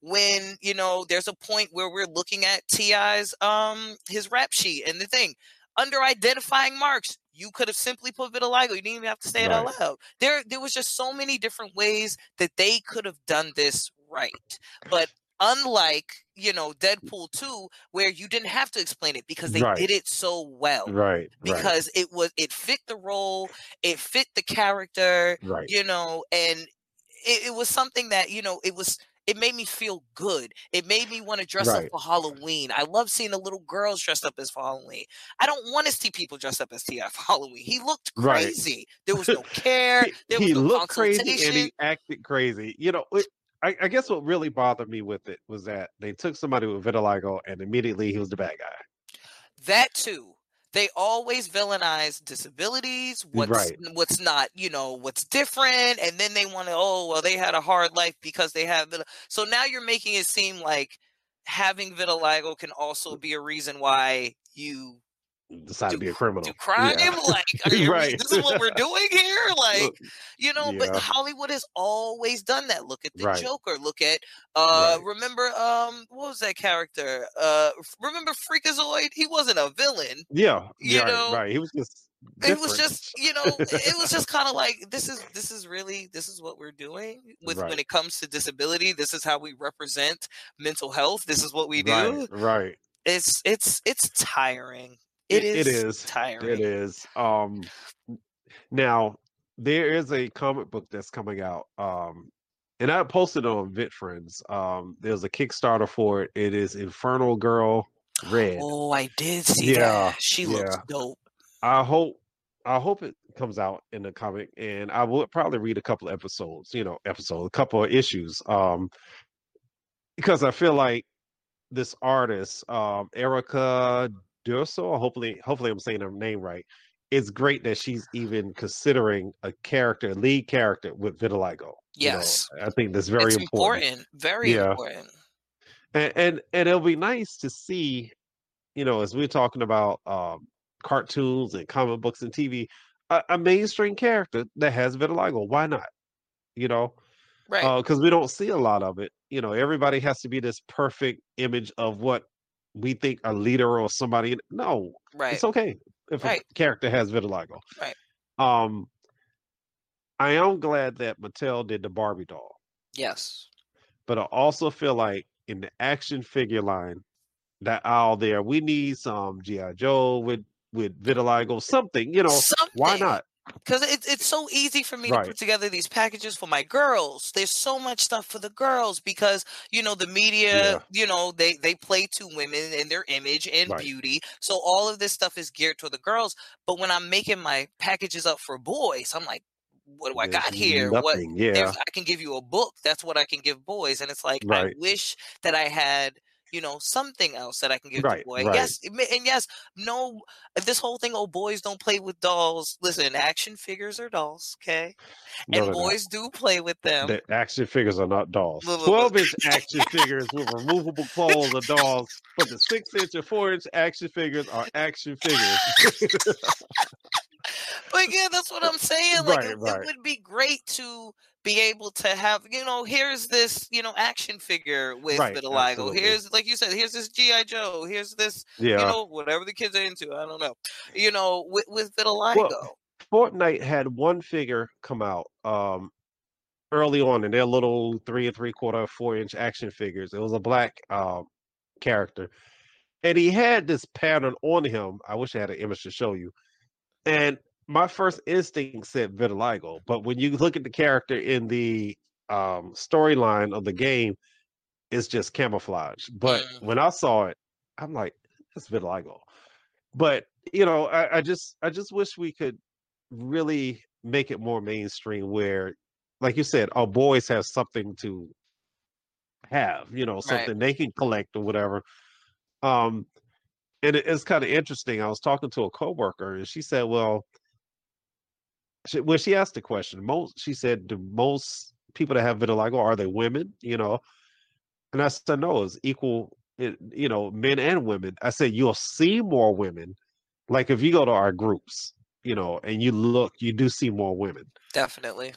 When you know there's a point where we're looking at T.I.'s um his rap sheet and the thing under identifying marks you could have simply put vitiligo you didn't even have to say it out loud. There there was just so many different ways that they could have done this right but unlike you know Deadpool 2 where you didn't have to explain it because they Right. did it so well Right. Right. because it was it fit the role it fit the character Right. you know and it, it was something that you know it was it made me feel good it made me want to dress Right. up for halloween i love seeing the little girls dressed up as for halloween i don't want to see people dressed up as TF halloween he looked Right. crazy there was no care He, was no looked crazy and he acted crazy. You know, it, I, I guess what really bothered me with it was that they took somebody with vitiligo and immediately he was the bad guy. that too they always villainize disabilities what's Right. what's not you know what's different and then they want to oh well they had a hard life because they have vit-" so now you're making it seem like having vitiligo can also be a reason why you Decided to be a criminal. do crime Yeah. like you, Right. this is what we're doing here like you know but hollywood has always done that look at the Right. joker look at uh Right. remember um what was that character uh remember freakazoid he wasn't a villain Yeah. You right, know, right. He was just it was just you know it was just kind of like this is this is really this is what we're doing with when it comes to disability this is how we represent mental health this is what we do Right, right. it's it's it's tiring it It- is it is. tiring It is. Um now there is a comic book that's coming out. Um and I posted on VitFriends. Um there's a Kickstarter for it. It is Infernal Girl Red. oh i did see Yeah, that she looks dope I hope I hope it comes out in the comic and I will probably read a couple episodes, you know, episode, a couple of issues. Um because I feel like this artist, um, Erica D'Urso, hopefully hopefully I'm saying her name right. It's great that she's even considering a character, a lead character with vitiligo. You know, yes I think that's very it's important. important. very Yeah. important And, and and it'll be nice to see, you know, as we're talking about um cartoons and comic books and TV, a, a mainstream character that has vitiligo. Why not? You know, right because we don't see a lot of it. You know, everybody has to be this perfect image of what we think a leader or somebody. No, right it's okay if Right. a character has vitiligo. Right. Um, I am glad that Mattel did the Barbie doll, yes but I also feel like in the action figure line, that aisle there, we need some GI Joe with with vitiligo, something. You know, why Something. not? Because it's it's so easy for me to put together these packages for my girls. There's so much stuff for the girls because you know the media, Yeah. you know they they play to women and their image and Right. beauty. So all of this stuff is geared toward the girls. But when I'm making my packages up for boys, I'm like, what do I got here? What Yeah. I can give you a book. That's what I can give boys. And it's like I wish that I had, you know, something else that I can give Right, to boy. right. Yes, and yes, no this whole thing, oh boys don't play with dolls. Listen, action figures are dolls, okay? No, and they're not. boys do play with them. The action figures are not dolls. Twelve inch action figures with removable clothes are dolls, but the six inch and four inch action figures are action figures. But yeah, that's what I'm saying. Like Right, it, it would be great to be able to have, you know, here's this, you know, action figure with Right, vitiligo. absolutely. Here's like you said, here's this GI Joe. Here's this, yeah. you know, whatever the kids are into. I don't know. You know, with, with vitiligo. Fortnite had one figure come out um early on in their little three and three quarter, four inch action figures. It was a black um character. And he had this pattern on him. I wish I had an image to show you. And my first instinct said vitiligo, but when you look at the character in the um storyline of the game, it's just camouflage. But Mm. when I saw it, I'm like, it's vitiligo. But you know, I, I just I just wish we could really make it more mainstream where like you said our boys have something to have you know something they can collect or whatever um and it, it's kind of interesting i was talking to a coworker and she said well she, when she asked the question. Most she said the most people that have vitiligo are they women? You know? And i said no it's equal it, you know men and women. I said you'll see more women. Like if you go to our groups you know and you look you do see more women. Definitely.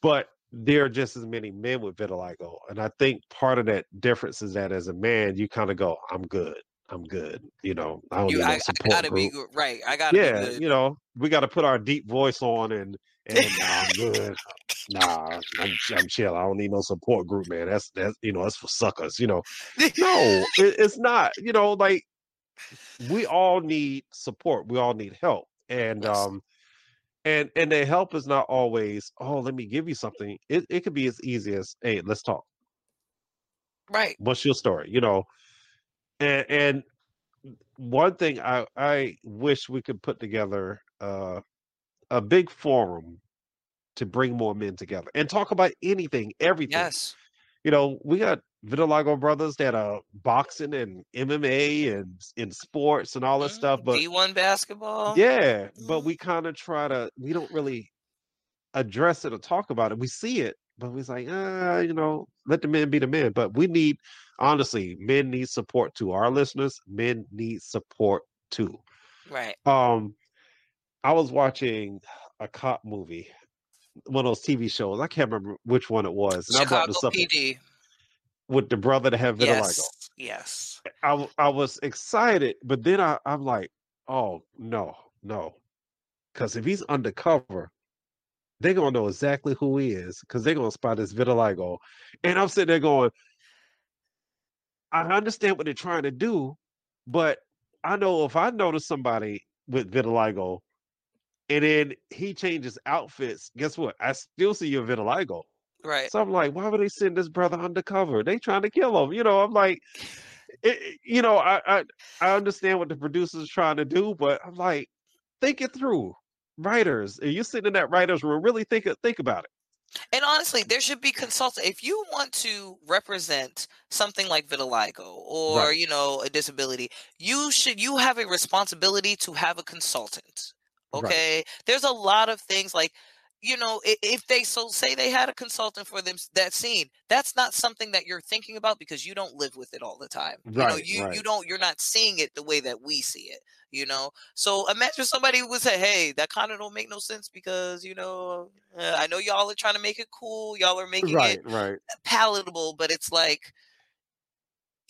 but there are just as many men with vitiligo and i think part of that difference is that as a man you kind of go i'm good i'm good you know i don't You, need I, no I support gotta be group. good. Right. I gotta be yeah you know we got to put our deep voice on and and i'm good nah, I'm, I'm chill. I don't need no support group, man. That's that's you know that's for suckers. You know, no, it, it's not. You know, like we all need support. We all need help, and Yes. um, and and the help is not always. Oh, let me give you something. It it could be as easy as, hey, let's talk. Right. What's your story? You know, and and one thing I I wish we could put together uh a big forum to bring more men together and talk about anything, everything. Yes. You know, we got Vitiligo brothers that are boxing and MMA and in sports and all that stuff, but D1 basketball. yeah, but Mhm. we kind of try to we don't really address it or talk about it. We see it, but we're like, ah, you know, let the men be the men. But we need honestly, men need support too. Our listeners, men need support too. Right. Um, I was watching a cop movie, one of those TV shows. I can't remember which one it was. And I brought this up PD. with the brother that had vitiligo. Yes. Yes. I I was excited, but then I, I'm like, oh no, no, because if he's undercover, they're gonna know exactly who he is because they're gonna spot his vitiligo. And I'm sitting there going, I understand what they're trying to do, but I know if I notice somebody with vitiligo and then he changes outfits, guess what? I still see your vitiligo. Right. So I'm like, why would they send this brother undercover? They trying to kill him. You know, I'm like, it, you know, I, I I understand what the producers trying to do, but I'm like, think it through. Writers, and you sitting in that writers room, really think think about it. And honestly, there should be consultant. If you want to represent something like vitiligo or Right. you know a disability, you should you have a responsibility to have a consultant. Right. Okay, there's a lot of things like you know if they so say they had a consultant for them that scene, that's not something that you're thinking about because you don't live with it all the time. You know, Right, you you don't you're not seeing it the way that we see it. You know, so imagine somebody would say, "Hey, that kind of don't make no sense because you know, uh, I know y'all are trying to make it cool, y'all are making Right, it right. palatable, but it's like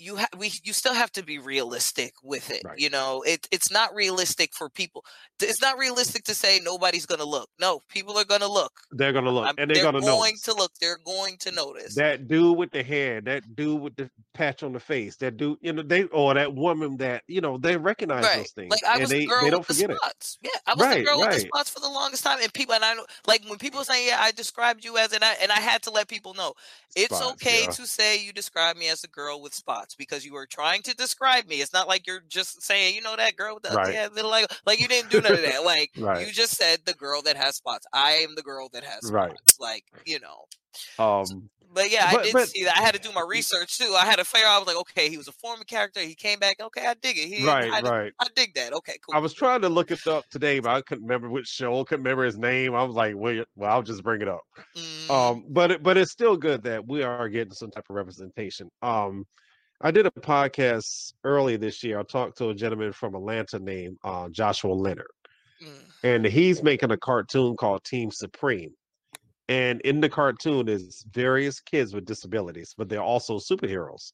you have we you still have to be realistic with it. Right. You know, it it's not realistic for people. It's not realistic to say nobody's gonna look. No, people are gonna look. They're gonna look I'm- and they're, gonna going notice. to look. They're going to notice. That dude with the hair, that dude with the patch on the face, that dude, you know, they or that woman that, you know, they recognize Right. those things. Like I and was they, girl they don't with the forget it. spots. Yeah, I was the Right, girl with the spots for the longest time. And people and I know like when people say, Yeah, I described you as and I and I had to let people know it's Spots, okay yeah. to say you describe me as a girl with spots because you were trying to describe me. It's not like you're just saying, you know, that girl with the Right. ass little like like you didn't do none of that. Like Right. you just said the girl that has spots. I am the girl that has Right. spots. Like, you know. Um But yeah, But- I did but- see that. I had to do my research too. I had to figure out. I was like, okay, he was a former character. He came back. Okay, I dig it. He, right, I, right. I dig that. Okay, cool. I was trying to look it up today, but I couldn't remember which show. Couldn't remember his name. I was like, well, well I'll just bring it up. Mm, Um, but it, but it's still good that we are getting some type of representation. Um, I did a podcast early this year. I talked to a gentleman from Atlanta named uh, Joshua Leonard, mm, and he's making a cartoon called Team Supreme. And in the cartoon is various kids with disabilities, but they're also superheroes.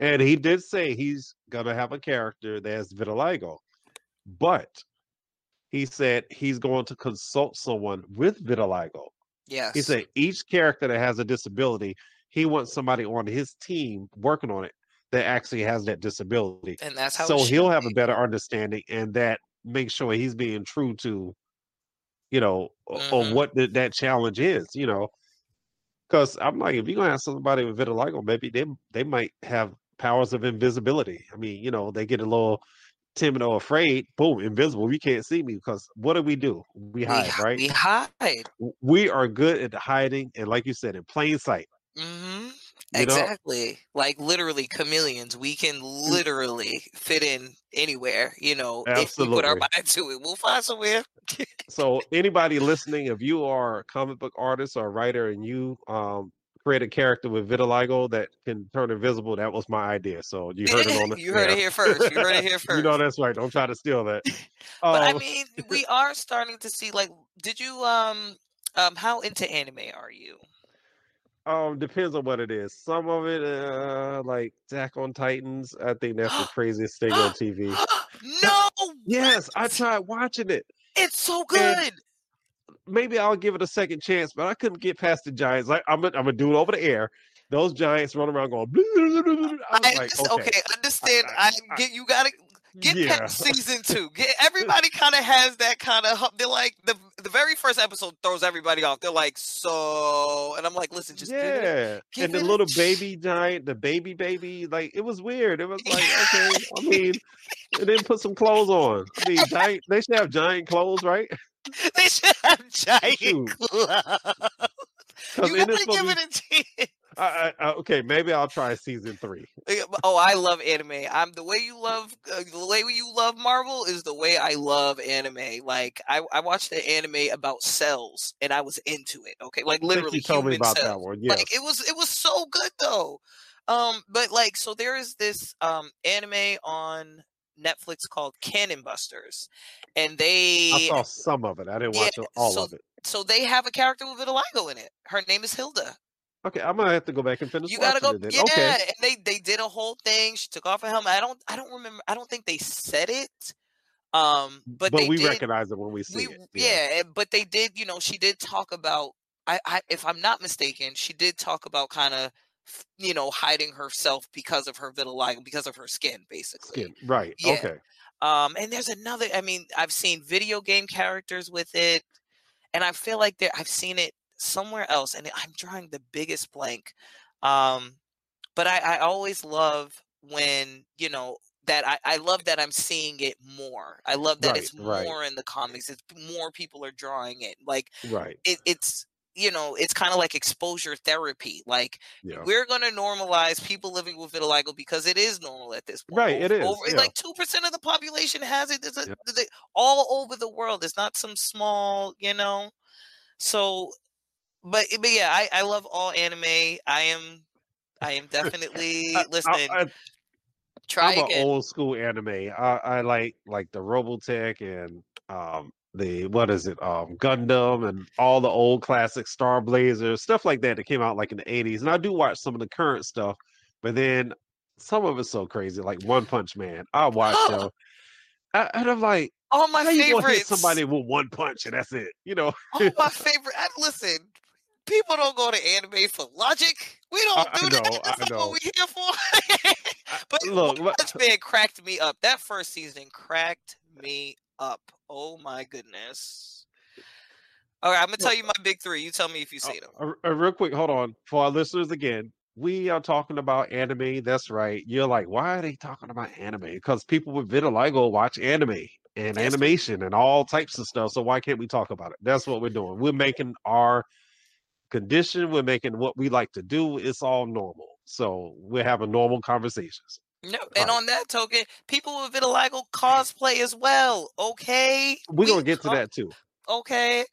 And he did say he's gonna have a character that has vitiligo, but he said he's going to consult someone with vitiligo. yes. He said each character that has a disability, he wants somebody on his team working on it that actually has that disability. and that's how. So he'll have a better understanding and that makes sure he's being true to, you know, o- of Mhm. what the, that challenge is, you know. Because I'm like, if you're gonna have somebody with vitiligo, maybe they they might have powers of invisibility. I mean, you know, they get a little timid or afraid, boom, invisible. You can't see me because what do we do? We We, hide, h- right? we hide. We are good at hiding and like you said in plain sight hmm You know? Exactly. Like literally chameleons. We can literally fit in anywhere. You know, if we put our Absolutely. mind to it, we'll find somewhere. so anybody listening if you are a comic book artist or a writer and you um create a character with vitiligo that can turn invisible that was my idea so you heard it on the you heard it here first. You heard it here first. you know that's right don't try to steal that but I Um, mean, we are starting to see. Like, did you um um how into anime are you? Um depends on what it is some of it uh like Attack on Titans I think that's the craziest thing on TV no, yes I tried watching it It's so And- good. maybe I'll give it a second chance, but I couldn't get past the Giants. Like I'm, a, I'm gonna do it over the air. Those Giants run around going. Blah, blah, blah, I I like, okay, okay, understand. I, I- get you. Got to get yeah, season two. Get everybody kind of has that kind of. They're like the the very first episode throws everybody off. They're like so, and I'm like, listen, just it. yeah. give And the it little baby giant, the baby baby, like it was weird. It was like, okay, I mean, and then put some clothes on. I mean, giant. They should have giant clothes, right? They should have giant Shoot. Because You gotta give it a chance. I, I, I, okay, maybe I'll try season three. Oh, I love anime. I'm the way you love uh, the way you love Marvel is the way I love anime. Like I, I watched an anime about cells and I was into it. Okay, like literally you told me about cells. that one. Yes. Like it was it was so good though. Um, but like so there is this um anime on Netflix called Cannon Busters, and I they saw some of it. I didn't Yeah, watch all so- of it. so they have a character with vitiligo in it. Her name is Hilda. Okay, I'm gonna have to go back and finish You gotta go, yeah. Okay, And they they did a whole thing. She took off her helmet. I don't I don't remember. I don't think they said it. Um, but, but, we did. recognize it when we see we it. yeah. and- but they did. You know, she did talk about. I, I if I'm not mistaken, she did talk about kind of you know hiding herself because of her vitiligo, because of her skin, basically. Skin. Right. Yeah. Okay. Um, and there's another. I mean, I've seen video game characters with it, and I feel like there. I've seen it somewhere else, and I'm drawing the biggest blank. Um, but I, I always love when you know that I, I love that I'm seeing it more. I love that Right, it's right. more in the comics. It's more people are drawing it. Like Right. it, it's you know it's kind of like exposure therapy. Like Yeah. we're going to normalize people living with vitiligo because it is normal at this point. Right, it is. Over- yeah. Like two percent of the population has it. A, they- all over the world. It's not some small, you know. So, but but yeah, I I love all anime. I am I am definitely I- listening. I, try I'm an again. old school anime. I, I like like the Robotech and um the what is it um Gundam and all the old classic Star Blazer stuff like that that came out like in the 80s. And I do watch some of the current stuff, but then some of it's so crazy, like One Punch Man. I watch them. I, and I'm like, all my how you gonna hit favorites. somebody with one punch and that's it? You know? all my favorite. I, listen, people don't go to anime for logic. We don't I- do know, that. That's I not know. what we here for. but look, look- Man cracked me up. That first season cracked me up. Oh my goodness. All right, I'm gonna tell you my big three. You tell me if you see them. Uh, uh, real quick, hold on. For our listeners again, we are talking about anime. That's right. You're like, why are they talking about anime? Because people with vitiligo watch anime and Yes. animation and all types of stuff. So why can't we talk about it? That's what we're doing. We're making our condition, we're making what we like to do. It's all normal. So we're having normal conversations. No, and Right. on that token, people with vitiligo cosplay as well. Okay, We're We gonna get to that too. okay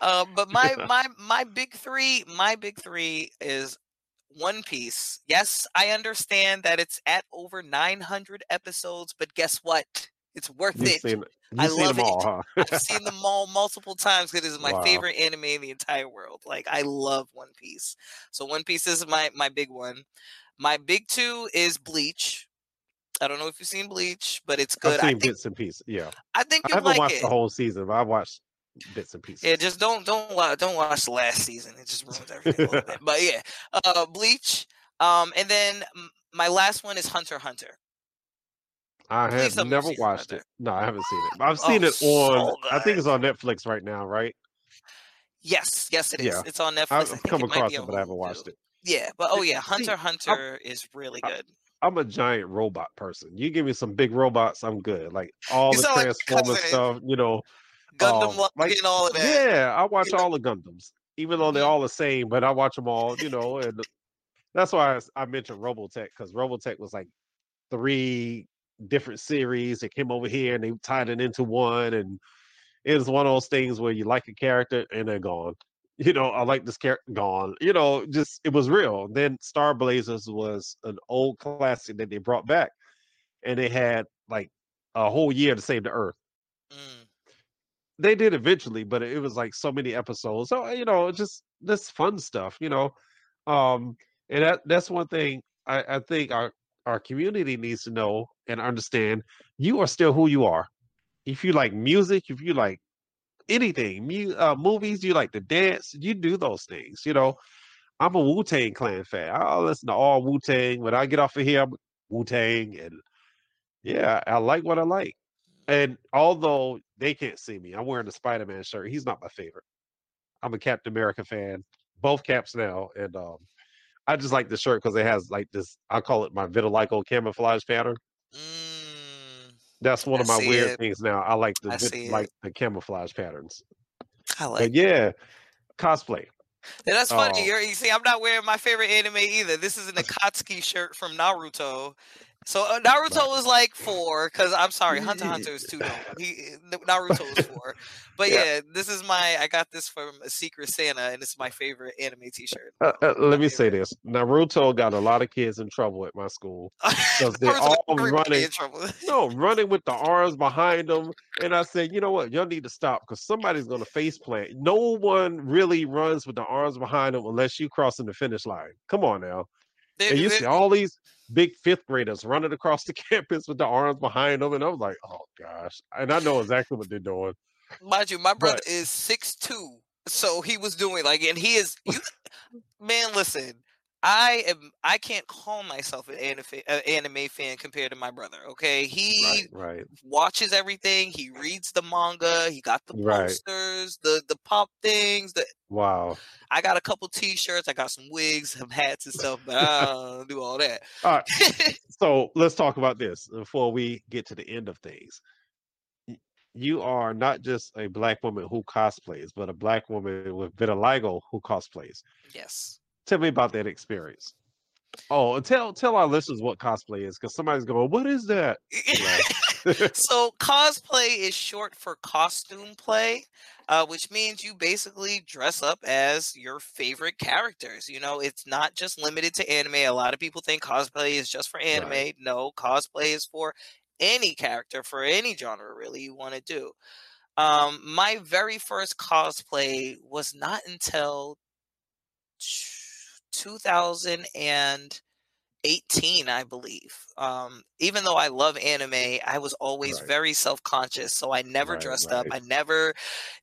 uh, but my my my big three my big three is one piece yes i understand that it's at over 900 episodes but guess what it's worth You've it seen, I seen love them it. all, huh? i've seen them all multiple times because it is my Wow. favorite anime in the entire world like i love one piece so one piece is my my big one my big two is bleach i don't know if you've seen bleach but it's good I've seen i think bits and pieces. Yeah. i think I haven't like watched it the whole season, but I watched bits and pieces. Yeah, just don't don't watch don't watch the last season. It just ruins everything. But yeah, uh, Bleach. Um, and then my last one is Hunter Hunter. I Please have tell me you've never watched it. No, I haven't seen it. I've Oh, seen it on. so I think it's on Netflix right now, right? Yes, yes, it is. Yeah. It's on Netflix. I I've come it across it, but I haven't watched it. Yeah, but oh yeah, Hunter Hunter is really good. I'm a giant robot person. You give me some big robots, I'm good. Like all You the sound like Transformers stuff, you know. Gundam um, like- and all of that. Yeah, I watch all the Gundams, even though they're Mhm. all the same. But I watch them all, you know, and that's why I mentioned Robotech because Robotech was like three different series that came over here and they tied it into one, and it was one of those things where you like a character and they're gone. You know, I like this character gone. You know, just it was real. Then Star Blazers was an old classic that they brought back, and they had like a whole year to save the Earth Mm. they did eventually, but it was like so many episodes. So you know, just this fun stuff, you know. Um, and that that's one thing I, I think our our community needs to know and understand. You are still who you are. If you like music, if you like anything, mu- uh, movies. You like to dance. You do those things. You know, I'm a Wu Tang Clan fan. I listen to all Wu Tang. When I get off of here, Wu Tang, and yeah, I like what I like. And although they can't see me, I'm wearing the Spider Man shirt. He's not my favorite. I'm a Captain America fan, both caps now, and um, I just like the shirt because it has like this. I call it my vitiligo camouflage pattern. Mm, That's one I of my weird it. things now. I like the I vit- like the camouflage patterns. I like. But yeah, cosplay. That's funny. You're, you see, I'm not wearing my favorite anime either. This is an Akatsuki shirt from Naruto. So uh, Naruto was like four, because I'm sorry, Hunter Hunter is two. He Naruto is four. But Yeah. yeah, this is my. I got this from Secret Santa, and it's my favorite anime T-shirt. Uh, uh, let me say this: Naruto got a lot of kids in trouble at my school because they're all running- in trouble. No, running with the arms behind them. And I said, you know what? Y'all need to stop because somebody's going to face plant. No one really runs with the arms behind them unless you crossing the finish line. Come on now. They- And you see all these big fifth graders running across the campus with the arms behind them. And I was like, oh gosh. And I know exactly what they're doing. Mind you, my brother But- is six two, so he was doing like, and he is. You, man, listen, I am. I can't call myself an anime, anime fan compared to my brother. Okay, he Right, right. watches everything. He reads the manga. He got the Right. posters, the the pop things. The Wow. I got a couple T-shirts. I got some wigs, some hats and stuff, but I don't do all that. All right. So let's talk about this before we get to the end of things. You are not just a black woman who cosplays, but a black woman with vitiligo who cosplays. yes. Tell me about that experience. Oh, tell tell our listeners what cosplay is, because somebody's going, "What is that?" so cosplay is short for costume play, uh, which means you basically dress up as your favorite characters. You know, it's not just limited to anime. A lot of people think cosplay is just for anime. Right. No, cosplay is for any character for any genre really you want to do. Um, my very first cosplay was not until 2018, I believe. Um, even though I love anime, I was always Right. very self conscious. So I never Right, dressed up. I never,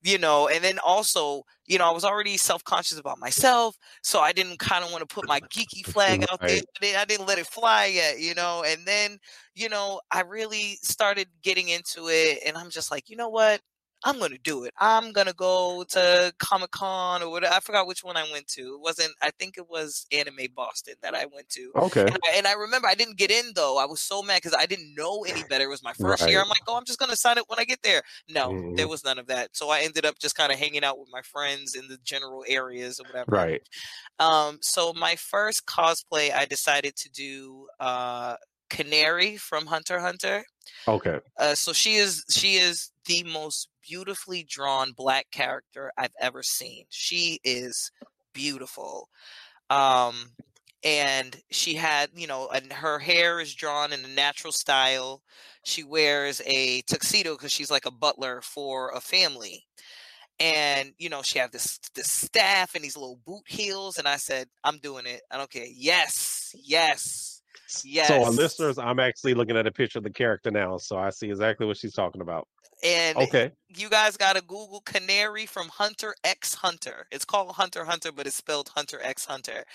you know, and then also, you know, I was already self conscious about myself. So I didn't kind of want to put my geeky flag out there. I didn't, I didn't let it fly yet, you know. And then, you know, I really started getting into it. And I'm just like, you know what? I'm gonna do it. I'm gonna go to Comic Con or whatever. I forgot which one I went to. It wasn't. I think it was Anime Boston that I went to. Okay. And I, and I remember I didn't get in though. I was so mad because I didn't know any better. It was my first year. I'm like, oh, I'm just gonna sign it when I get there. No, there Mhm. was none of that. So I ended up just kind of hanging out with my friends in the general areas or whatever. Right. Um, so my first cosplay, I decided to do uh, Canary from Hunter Hunter. Okay. Uh, so she is she is the most beautifully drawn black character I've ever seen. She is beautiful. Um and she had, you know, and her hair is drawn in a natural style. She wears a tuxedo because she's like a butler for a family. And you know, she had this this staff and these little boot heels. And I said, I'm doing it. I don't care. Yes, yes. Yes. So our listeners, I'm actually looking at a picture of the character now, so I see exactly what she's talking about. And Okay. you guys got to Google Canary from Hunter X Hunter. It's called Hunter Hunter, but it's spelled Hunter X Hunter.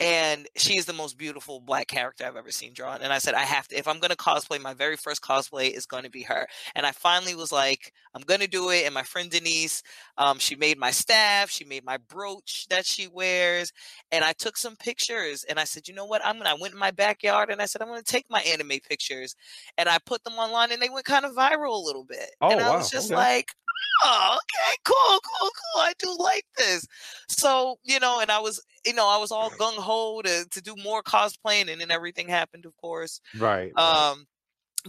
And she is the most beautiful black character I've ever seen drawn. And I said, I have to, if I'm going to cosplay, my very first cosplay is going to be her. And I finally was like, I'm going to do it. And my friend Denise, um, she made my staff, she made my brooch that she wears. And I took some pictures and I said, you know what? I'm going to, I went in my backyard and I said, I'm going to take my anime pictures. And I put them online and they went kind of viral a little bit. Oh, and I wow, was just okay. like, oh, okay, cool, cool, cool. I do like this. So, you know, and I was, you know, I was all gung ho to, to do more cosplaying and then everything happened, of course. Right. right. Um,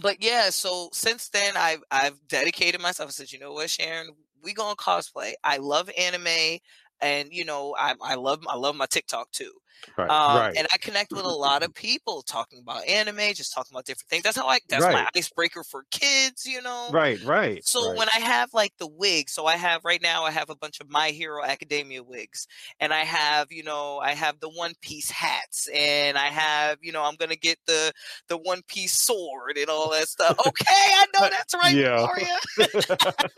but yeah, so since then I've I've dedicated myself. I said, you know what, Sharon, we gonna cosplay. I love anime, and you know, I I love I love my TikTok too. Right, Um, right, and I connect with a lot of people talking about anime, just talking about different things. That's how I. That's my right, icebreaker for kids. You know. right, right, So right. when I have like the wig, so I have right now I have a bunch of My Hero Academia wigs, and I have you know I have the One Piece hats, and I have you know I'm gonna get the the One Piece sword and all that stuff. Okay, I know that's right, Yeah.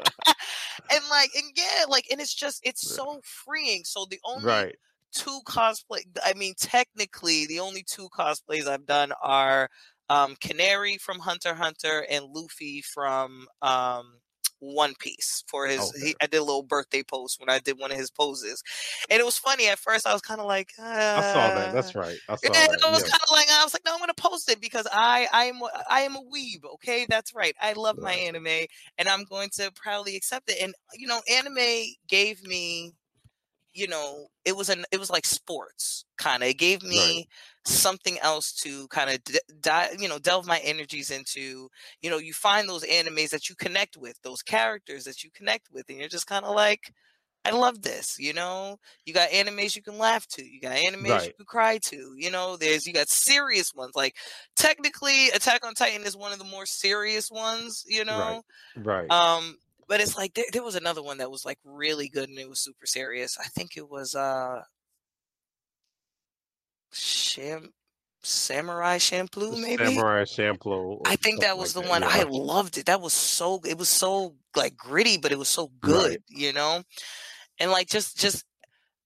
And like and yeah, like and it's just it's so freeing. So the only Right. Two cosplay I mean technically the only two cosplays I've done are um Canary from Hunter Hunter and Luffy from um One Piece for his Okay. he, I did a little birthday post when I did one of his poses. And it was funny at first I was kind of like I saw that. uh That's right. I saw yeah, that. I was Yeah. kind of like I was like, no, I'm gonna post it because I I am I am a weeb. Okay, that's right. I love my anime, and I'm going to proudly accept it. And you know, anime gave me, you know, it was an it was like sports kind of. It gave Right. me something else to kind of d- di- you know delve my energies into. You know, you find those animes that you connect with, those characters that you connect with, and you're just kind of like. I love this, you know. You got animes you can laugh to. You got animes you can cry to. You know, there's you got serious ones. Like technically, Attack on Titan is one of the more serious ones. You know, Right. know, Right. um, but it's like there, there was another one that was like really good and it was super serious. I think it was uh Sham Samurai Champloo, maybe. Samurai Champloo. I think that like was the that. one. I loved it. That was so. It was so like gritty, but it was so Right. good. You know, and like just just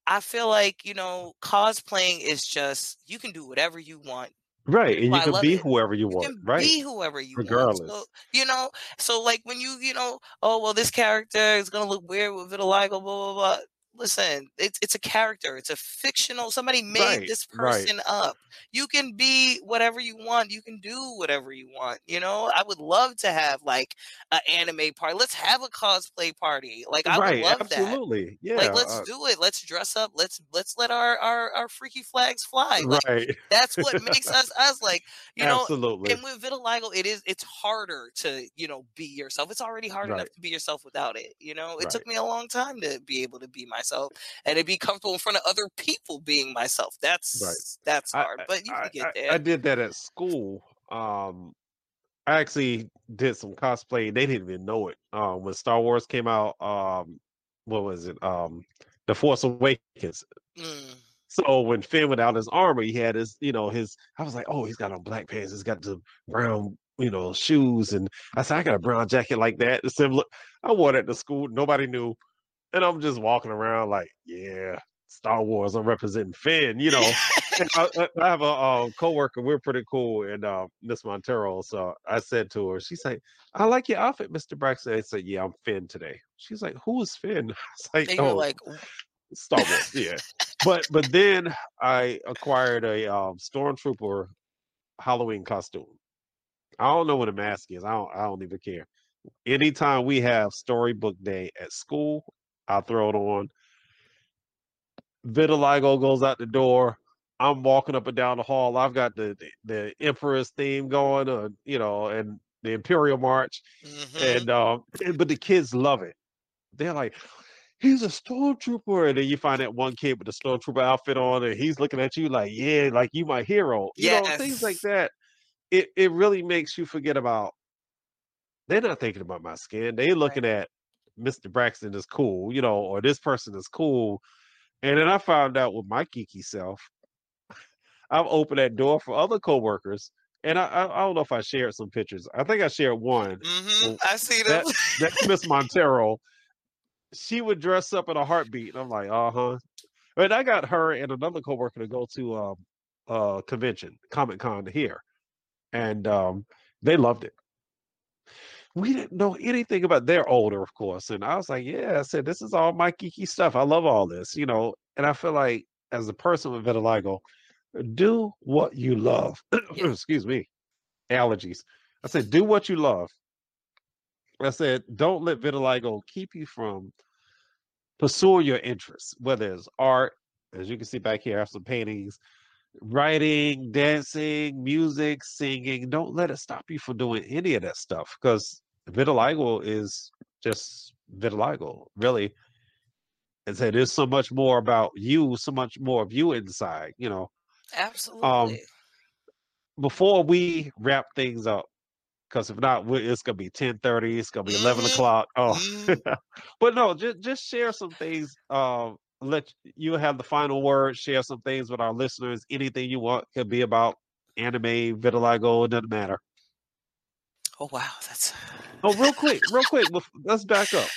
I feel like you know cosplaying is just you can do whatever you want. Right. And you can be it. whoever you You want. can Right. be whoever you want. So Regardless. you know, so like when you you know, oh well, this character is gonna look weird with vitiligo, blah blah blah. Listen, it's it's a character. It's a fictional. Somebody made Right. this Right. person up. You can be whatever you want. You can do whatever you want. You know, I would love to have like an anime party. Let's have a cosplay party. Like I would Right. love that. Absolutely. Yeah. Like let's Uh, do it. Let's dress up. Let's let's let our our, our freaky flags fly. Like right. that's what makes us us. Like you know, Absolutely. and with vitiligo, it is it's harder to you know be yourself. It's already hard enough to be yourself without it. You know, it took me a long time to be able to be myself and to be comfortable in front of other people being myself. Right. That's that's I, hard, but you I, can get I, I did that at school. Um, I actually did some cosplay. They didn't even know it. Uh, when Star Wars came out, um, what was it? Um, The Force Awakens. Mm, So when Finn went out his armor, he had his, you know, his. I was like, oh, he's got on black pants. He's got the brown, you know, shoes, and I said, I got a brown jacket like that. Similar. I wore that to school. Nobody knew, and I'm just walking around like, yeah, Star Wars. I'm representing Finn, you know. I, I have a uh, coworker. We're pretty cool, and uh, Miss Montero. So I said to her, she's like, "I like your outfit, Mr. Braxton." I said, "Yeah, I'm Finn today." She's like, "Who is Finn?" I was like, "Oh, like, Star Wars." Yeah, but but then I acquired a um, stormtrooper Halloween costume. I don't know what a mask is. I don't. I don't even care. Anytime we have storybook day at school, I'll throw it on. Vitiligo goes out the door. I'm walking up and down the hall. I've got the the, the Emperor's theme going, uh, you know, and the Imperial March, hmm and um, and- but the kids love it. They're like, "He's a stormtrooper," and then you find that one kid with the stormtrooper outfit on, and he's looking at you like, "Yeah, like you my hero," you know, things like that. It it really makes you forget about. They're not thinking about my skin. They're right, looking at Mr. Braxton is cool, you know, or this person is cool. And then I found out with my geeky self, I've opened that door for other coworkers. And I, I, I don't know if I shared some pictures. I think I shared one. hmm I see them. that that's Miss Montero. She would dress up in a heartbeat. And I'm like, uh huh. And I got her and another coworker to go to um uh convention, Comic Con here. And um they loved it. We didn't know anything about they're older, of course. And I was like, yeah, I said, this is all my geeky stuff. I love all this, you know. And I feel like as a person with vitiligo, do what you love. Excuse me, allergies. I said, do what you love. I said, don't let vitiligo keep you from pursuing your interests, whether it's art, as you can see back here, I have some paintings, writing, dancing, music, singing. Don't let it stop you from doing any of that stuff because vitiligo is just vitiligo, really. and say there's so much more about you, so much more of you inside, you know. Um, Absolutely. before we wrap things up, because if not, it's gonna be ten thirty. It's gonna be eleven Mhm, o'clock. Oh, mhm. but no, just just share some things. Um, let you have the final word. Share some things with our listeners. Anything you want could be about anime, vitiligo. It doesn't matter. Oh wow, that's Oh, real quick, real quick. Let's back up.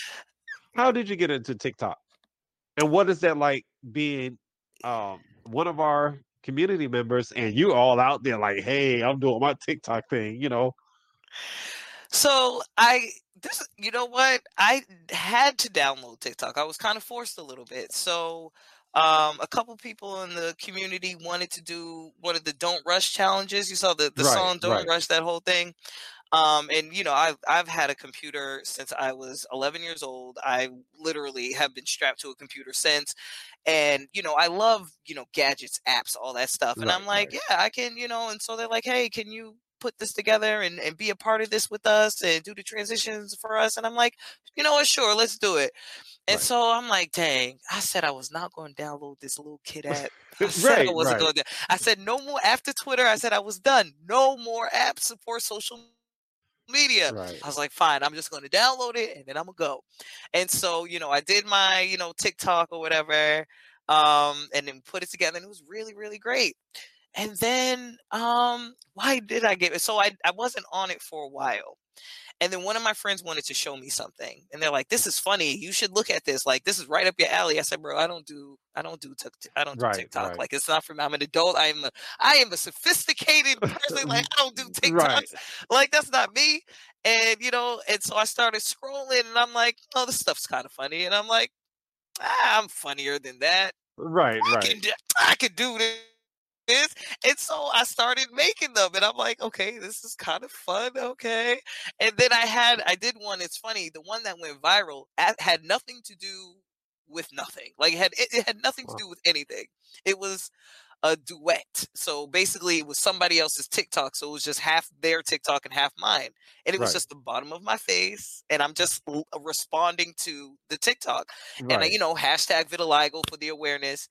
How did you get into TikTok? And what is that like being um one of our community members and you all out there like, hey, I'm doing my TikTok thing, you know? So I this you know what? I had to download TikTok. I was kind of forced a little bit. So um a couple people in the community wanted to do one of the don't rush challenges. You saw the the Right, song Don't right. Rush that whole thing. Um and you know, I've I've had a computer since I was 11 years old. I literally have been strapped to a computer since and you know, I love, you know, gadgets, apps, all that stuff. And Right, I'm like, yeah, I can, you know, and so they're like, "Hey, can you put this together and, and be a part of this with us and do the transitions for us. And I'm like, you know what, sure, let's do it. And Right. so I'm like, dang, I said I was not going to download this little kid app. I said I Right, wasn't right. going to. I said no more after Twitter. I said I was done. No more apps for social media. Right. I was like, fine, I'm just going to download it and then I'm gonna go. And so, you know, I did my, you know, TikTok or whatever, um, and then put it together, and it was really, really great. And then, um, why did I get it? So I, I wasn't on it for a while. And then one of my friends wanted to show me something, and they're like, "This is funny. You should look at this. Like, this is right up your alley." I said, "Bro, I don't do, I don't do, Tik I don't do Right, TikTok. right. Like, it's not for me. I'm an adult. I am, a, I am a sophisticated person. Like, I don't do TikToks. Right. Like, that's not me." And you know, and so I started scrolling, and I'm like, "Oh, this stuff's kind of funny." And I'm like, ah, "I'm funnier than that. Right, I right. can, do- I can do this." And so I started making them, and I'm like, okay, this is kind of fun, okay. And then I had, I did one. It's funny, the one that went viral had nothing to do with nothing. Like it had, it, it had nothing to do with anything. It was a duet. So basically, it was somebody else's TikTok. So it was just half their TikTok and half mine, and it was Right. just the bottom of my face, and I'm just responding to the TikTok and uh, Right. you know hashtag vitiligo for the awareness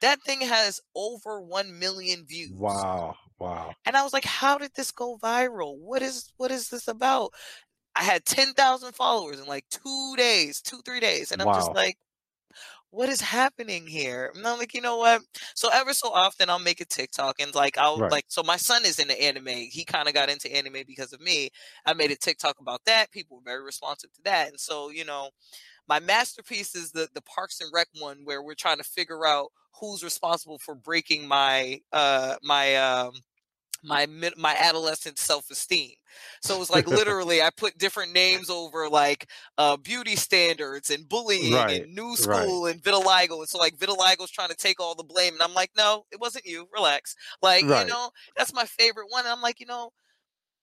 that thing has over 1 million views. Wow. Wow. and i was like how did this go viral? What is what is this about? I had 10,000 followers in like 2 days 2 3 days and i'm just like what is happening here? And i'm like you know what? So ever so often i'll make a tiktok and like i'll Right. like so my son is into anime. He kind of got into anime because of me. I made a tiktok about that. People were very responsive to that. And so you know my masterpiece is the the Parks and Rec one where we're trying to figure out who's responsible for breaking my uh my um my my adolescent self-esteem. So it was like literally I put different names over like uh beauty standards and bullying Right. and new Right. school and vitiligo. And so like vitiligo's trying to take all the blame and I'm like, no, it wasn't you. Relax. Like, you know, that's my favorite one. And I'm like, you know,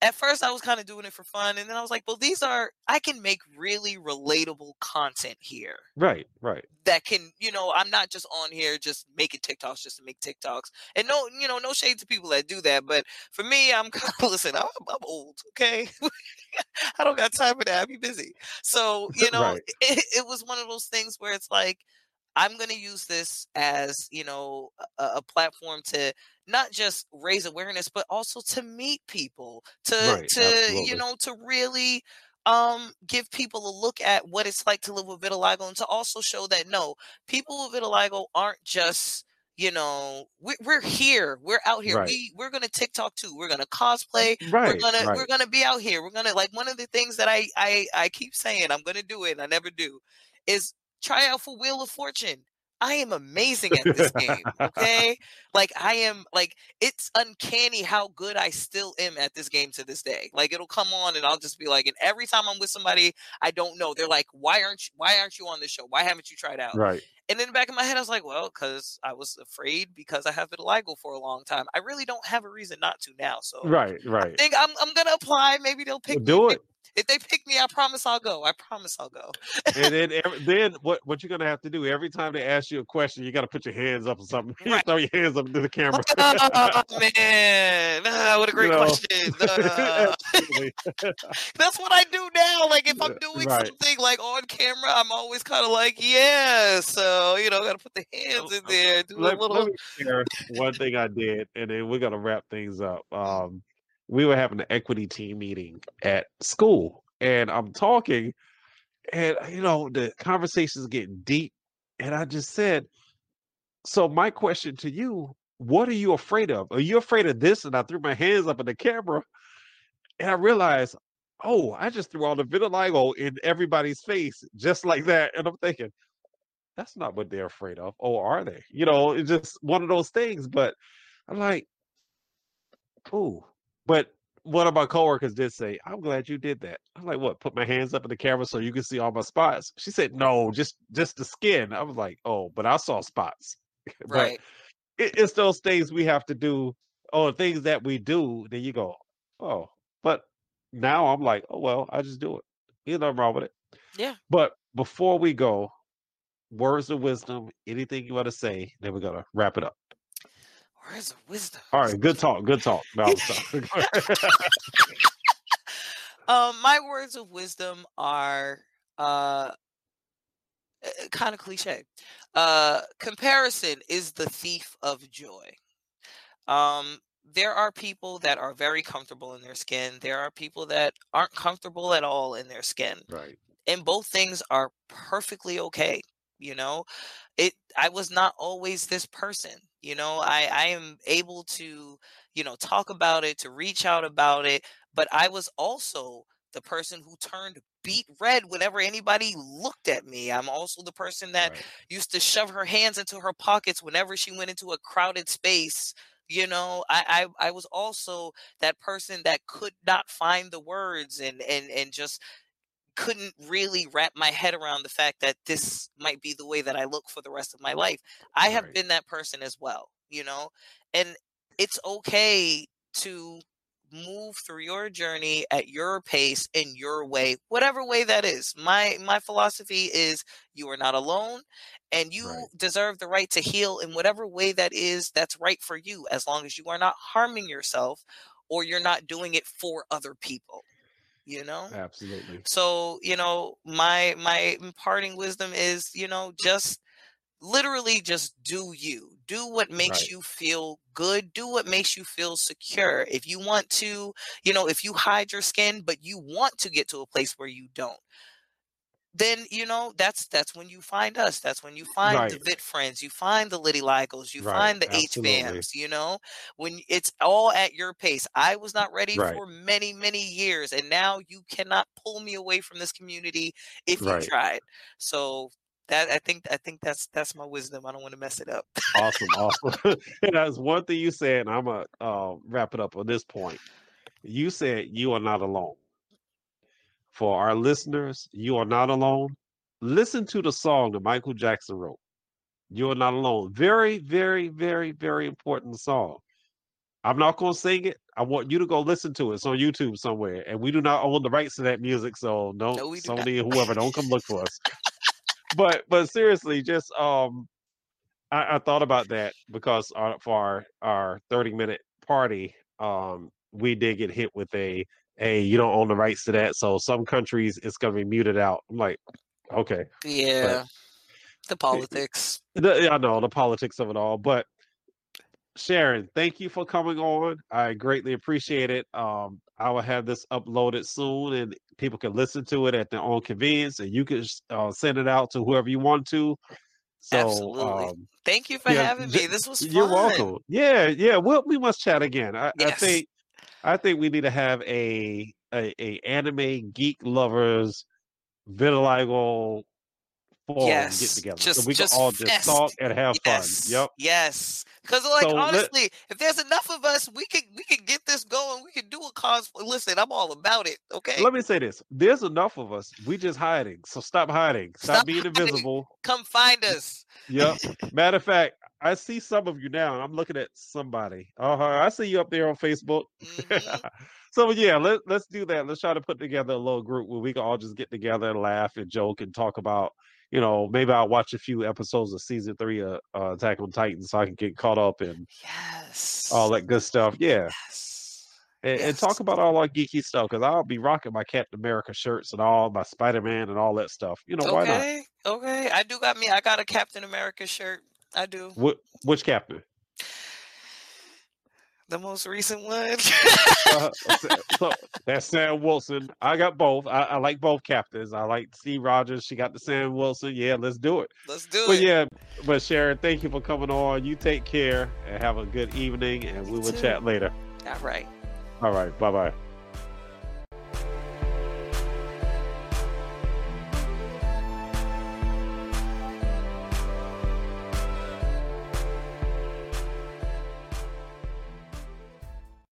at first I was kind of doing it for fun and then I was like, well, these are I can make really relatable content here Right. Right. that can, you know, I'm not just on here just making TikToks just to make TikToks. And no, you know, no shade to people that do that, but for me, I'm kind of listen, I'm, I'm old, okay? I don't got time for that. I be busy. So, you know, Right. it, it was one of those things where it's like I'm going to use this as, you know, a, a platform to not just raise awareness but also to meet people, to Right. to you know, to really um give people a look at what it's like to live with vitiligo and to also show that no, people with vitiligo aren't just you know we're, we're here we're out here Right. we we're gonna tiktok too we're gonna cosplay right, we're gonna we're gonna be out here we're gonna like one of the things that i i i keep saying i'm gonna do it and i never do is try out for wheel of fortune i am amazing at this game okay like i am like it's uncanny how good i still am at this game to this day like it'll come on and i'll just be like and every time i'm with somebody i don't know they're like why aren't you why aren't you on this show why haven't you tried out Right. and in the back of my head, I was like, well, because I was afraid because I have vitiligo for a long time. I really don't have a reason not to now. So Right. I Right. think I'm I'm gonna apply. Maybe they'll pick me. Do Maybe, it. If they pick me, I promise I'll go. I promise I'll go. and then every, then what what you're gonna have to do every time they ask you a question, you got to put your hands up or something. You Right. throw your hands up to the camera. oh man, Ah, what a great know. question. Absolutely. That's what I do now. Like if I'm doing Right. something like on camera, I'm always kind of like, yeah. So you know, gotta put the hands in there, do let, a little. let me share one thing I did, and then we're gonna wrap things up. Um, we were having an equity team meeting at school, and I'm talking, and you know the conversation's getting deep, and I just said, "So my question to you: What are you afraid of? Are you afraid of this?" And I threw my hands up in the camera, and I realized, oh, I just threw all the vitiligo in everybody's face just like that, and I'm thinking that's not what they're afraid of. Oh, are they? You know, it's just one of those things. But I'm like, ooh. But one of my coworkers did say, I'm glad you did that. I'm like, what? Put my hands up in the camera so you can see all my spots. She said, no, just just the skin. I was like, oh, but I saw spots. right. it, it's those things we have to do, or things that we do. Then you go, oh, but now I'm like, oh well, I just do it. There's nothing wrong with it. Yeah. But before we go, words of wisdom, anything you want to say, then we're gonna wrap it up. Where's the wisdom? All right, good talk, good talk. No, Um, my words of wisdom are uh kind of cliche. Uh comparison is the thief of joy. Um there are people that are very comfortable in their skin. There are people that aren't comfortable at all in their skin. right, And both things are perfectly okay. You know, it I was not always this person. You know, I I am able to, you know, talk about it, to reach out about it, but I was also the person who turned beet red whenever anybody looked at me. I'm also the person that right, used to shove her hands into her pockets whenever she went into a crowded space. You know, I, I I was also that person that could not find the words and and and just couldn't really wrap my head around the fact that this might be the way that I look for the rest of my life. I have Right. been that person as well, you know, and it's okay to move through your journey at your pace in your way whatever way that is my my philosophy is you are not alone and you Right. deserve the right to heal in whatever way that is that's right for you as long as you are not harming yourself or you're not doing it for other people you know absolutely. so you know my my imparting wisdom is you know just literally just do you do what makes Right. you feel good do what makes you feel secure if you want to you know if you hide your skin but you want to get to a place where you don't then you know that's that's when you find us that's when you find the Right. vit friends you find the Litty Ligos you Right, find the h vams you know when it's all at your pace i was not ready Right. for many many years and now you cannot pull me away from this community if you tried so that i think i think that's that's my wisdom i don't want to mess it up Awesome, awesome. and that's one thing you said, and I'm gonna uh, wrap it up on this point. You said you are not alone. For our listeners, you are not alone. Listen to the song that Michael Jackson wrote. You are not alone. Very, very, very, very important song. I'm not gonna sing it. I want you to go listen to it. It's on YouTube somewhere, and we do not own the rights to that music, so don't No, do. Sony or whoever don't come look for us. but but seriously, just um, I, I thought about that because our, for our our 30 minute party, um, we did get hit with a hey, you don't own the rights to that, so some countries it's gonna be muted out. I'm like, okay, yeah the politics the, I know the politics of it all, but Sharon, thank you for coming on. I greatly appreciate it. Um, I will have this uploaded soon, and people can listen to it at their own convenience, and you can uh, send it out to whoever you want to. So, Absolutely. um, thank you for yeah, having me this was fun you're welcome. Yeah, yeah. Well, we must chat again. I, I think, I think we need to have a a, a anime geek lovers vitiligo forum yes get together. just so we just can all just fest. talk and have yes fun. Yep. yes because like So let- honestly if there's enough of us we could we could get this going we could do a cosplay listen i'm all about it okay Let me say this: there's enough of us. We just hiding. So stop hiding. Stop, Stop being hiding. invisible. come find us Yep. Matter of fact, I see some of you now, I'm looking at somebody. Uh huh. I see you up there on Facebook. Mhm. so yeah, let let's do that. Let's try to put together a little group where we can all just get together and laugh and joke and talk about. You know, maybe I'll watch a few episodes of season three of uh, Attack on Titan so I can get caught up and Yes. all that good stuff. Yeah, Yes. and, and talk about all our geeky stuff because I'll be rocking my Captain America shirts and all my Spider Man and all that stuff. You know, why not? Okay. Okay. I do got me. I got a Captain America shirt. I do. Wh- which Captain? The most recent one. Uh, so, that's Sam Wilson. I got both. I, I like both captains. I like Steve Rogers. She got the Sam Wilson. Yeah, let's do it. Let's do But it. But yeah, but Sharon, thank you for coming on. You take care and have a good evening, and we will too. chat later. All right. All right, bye bye.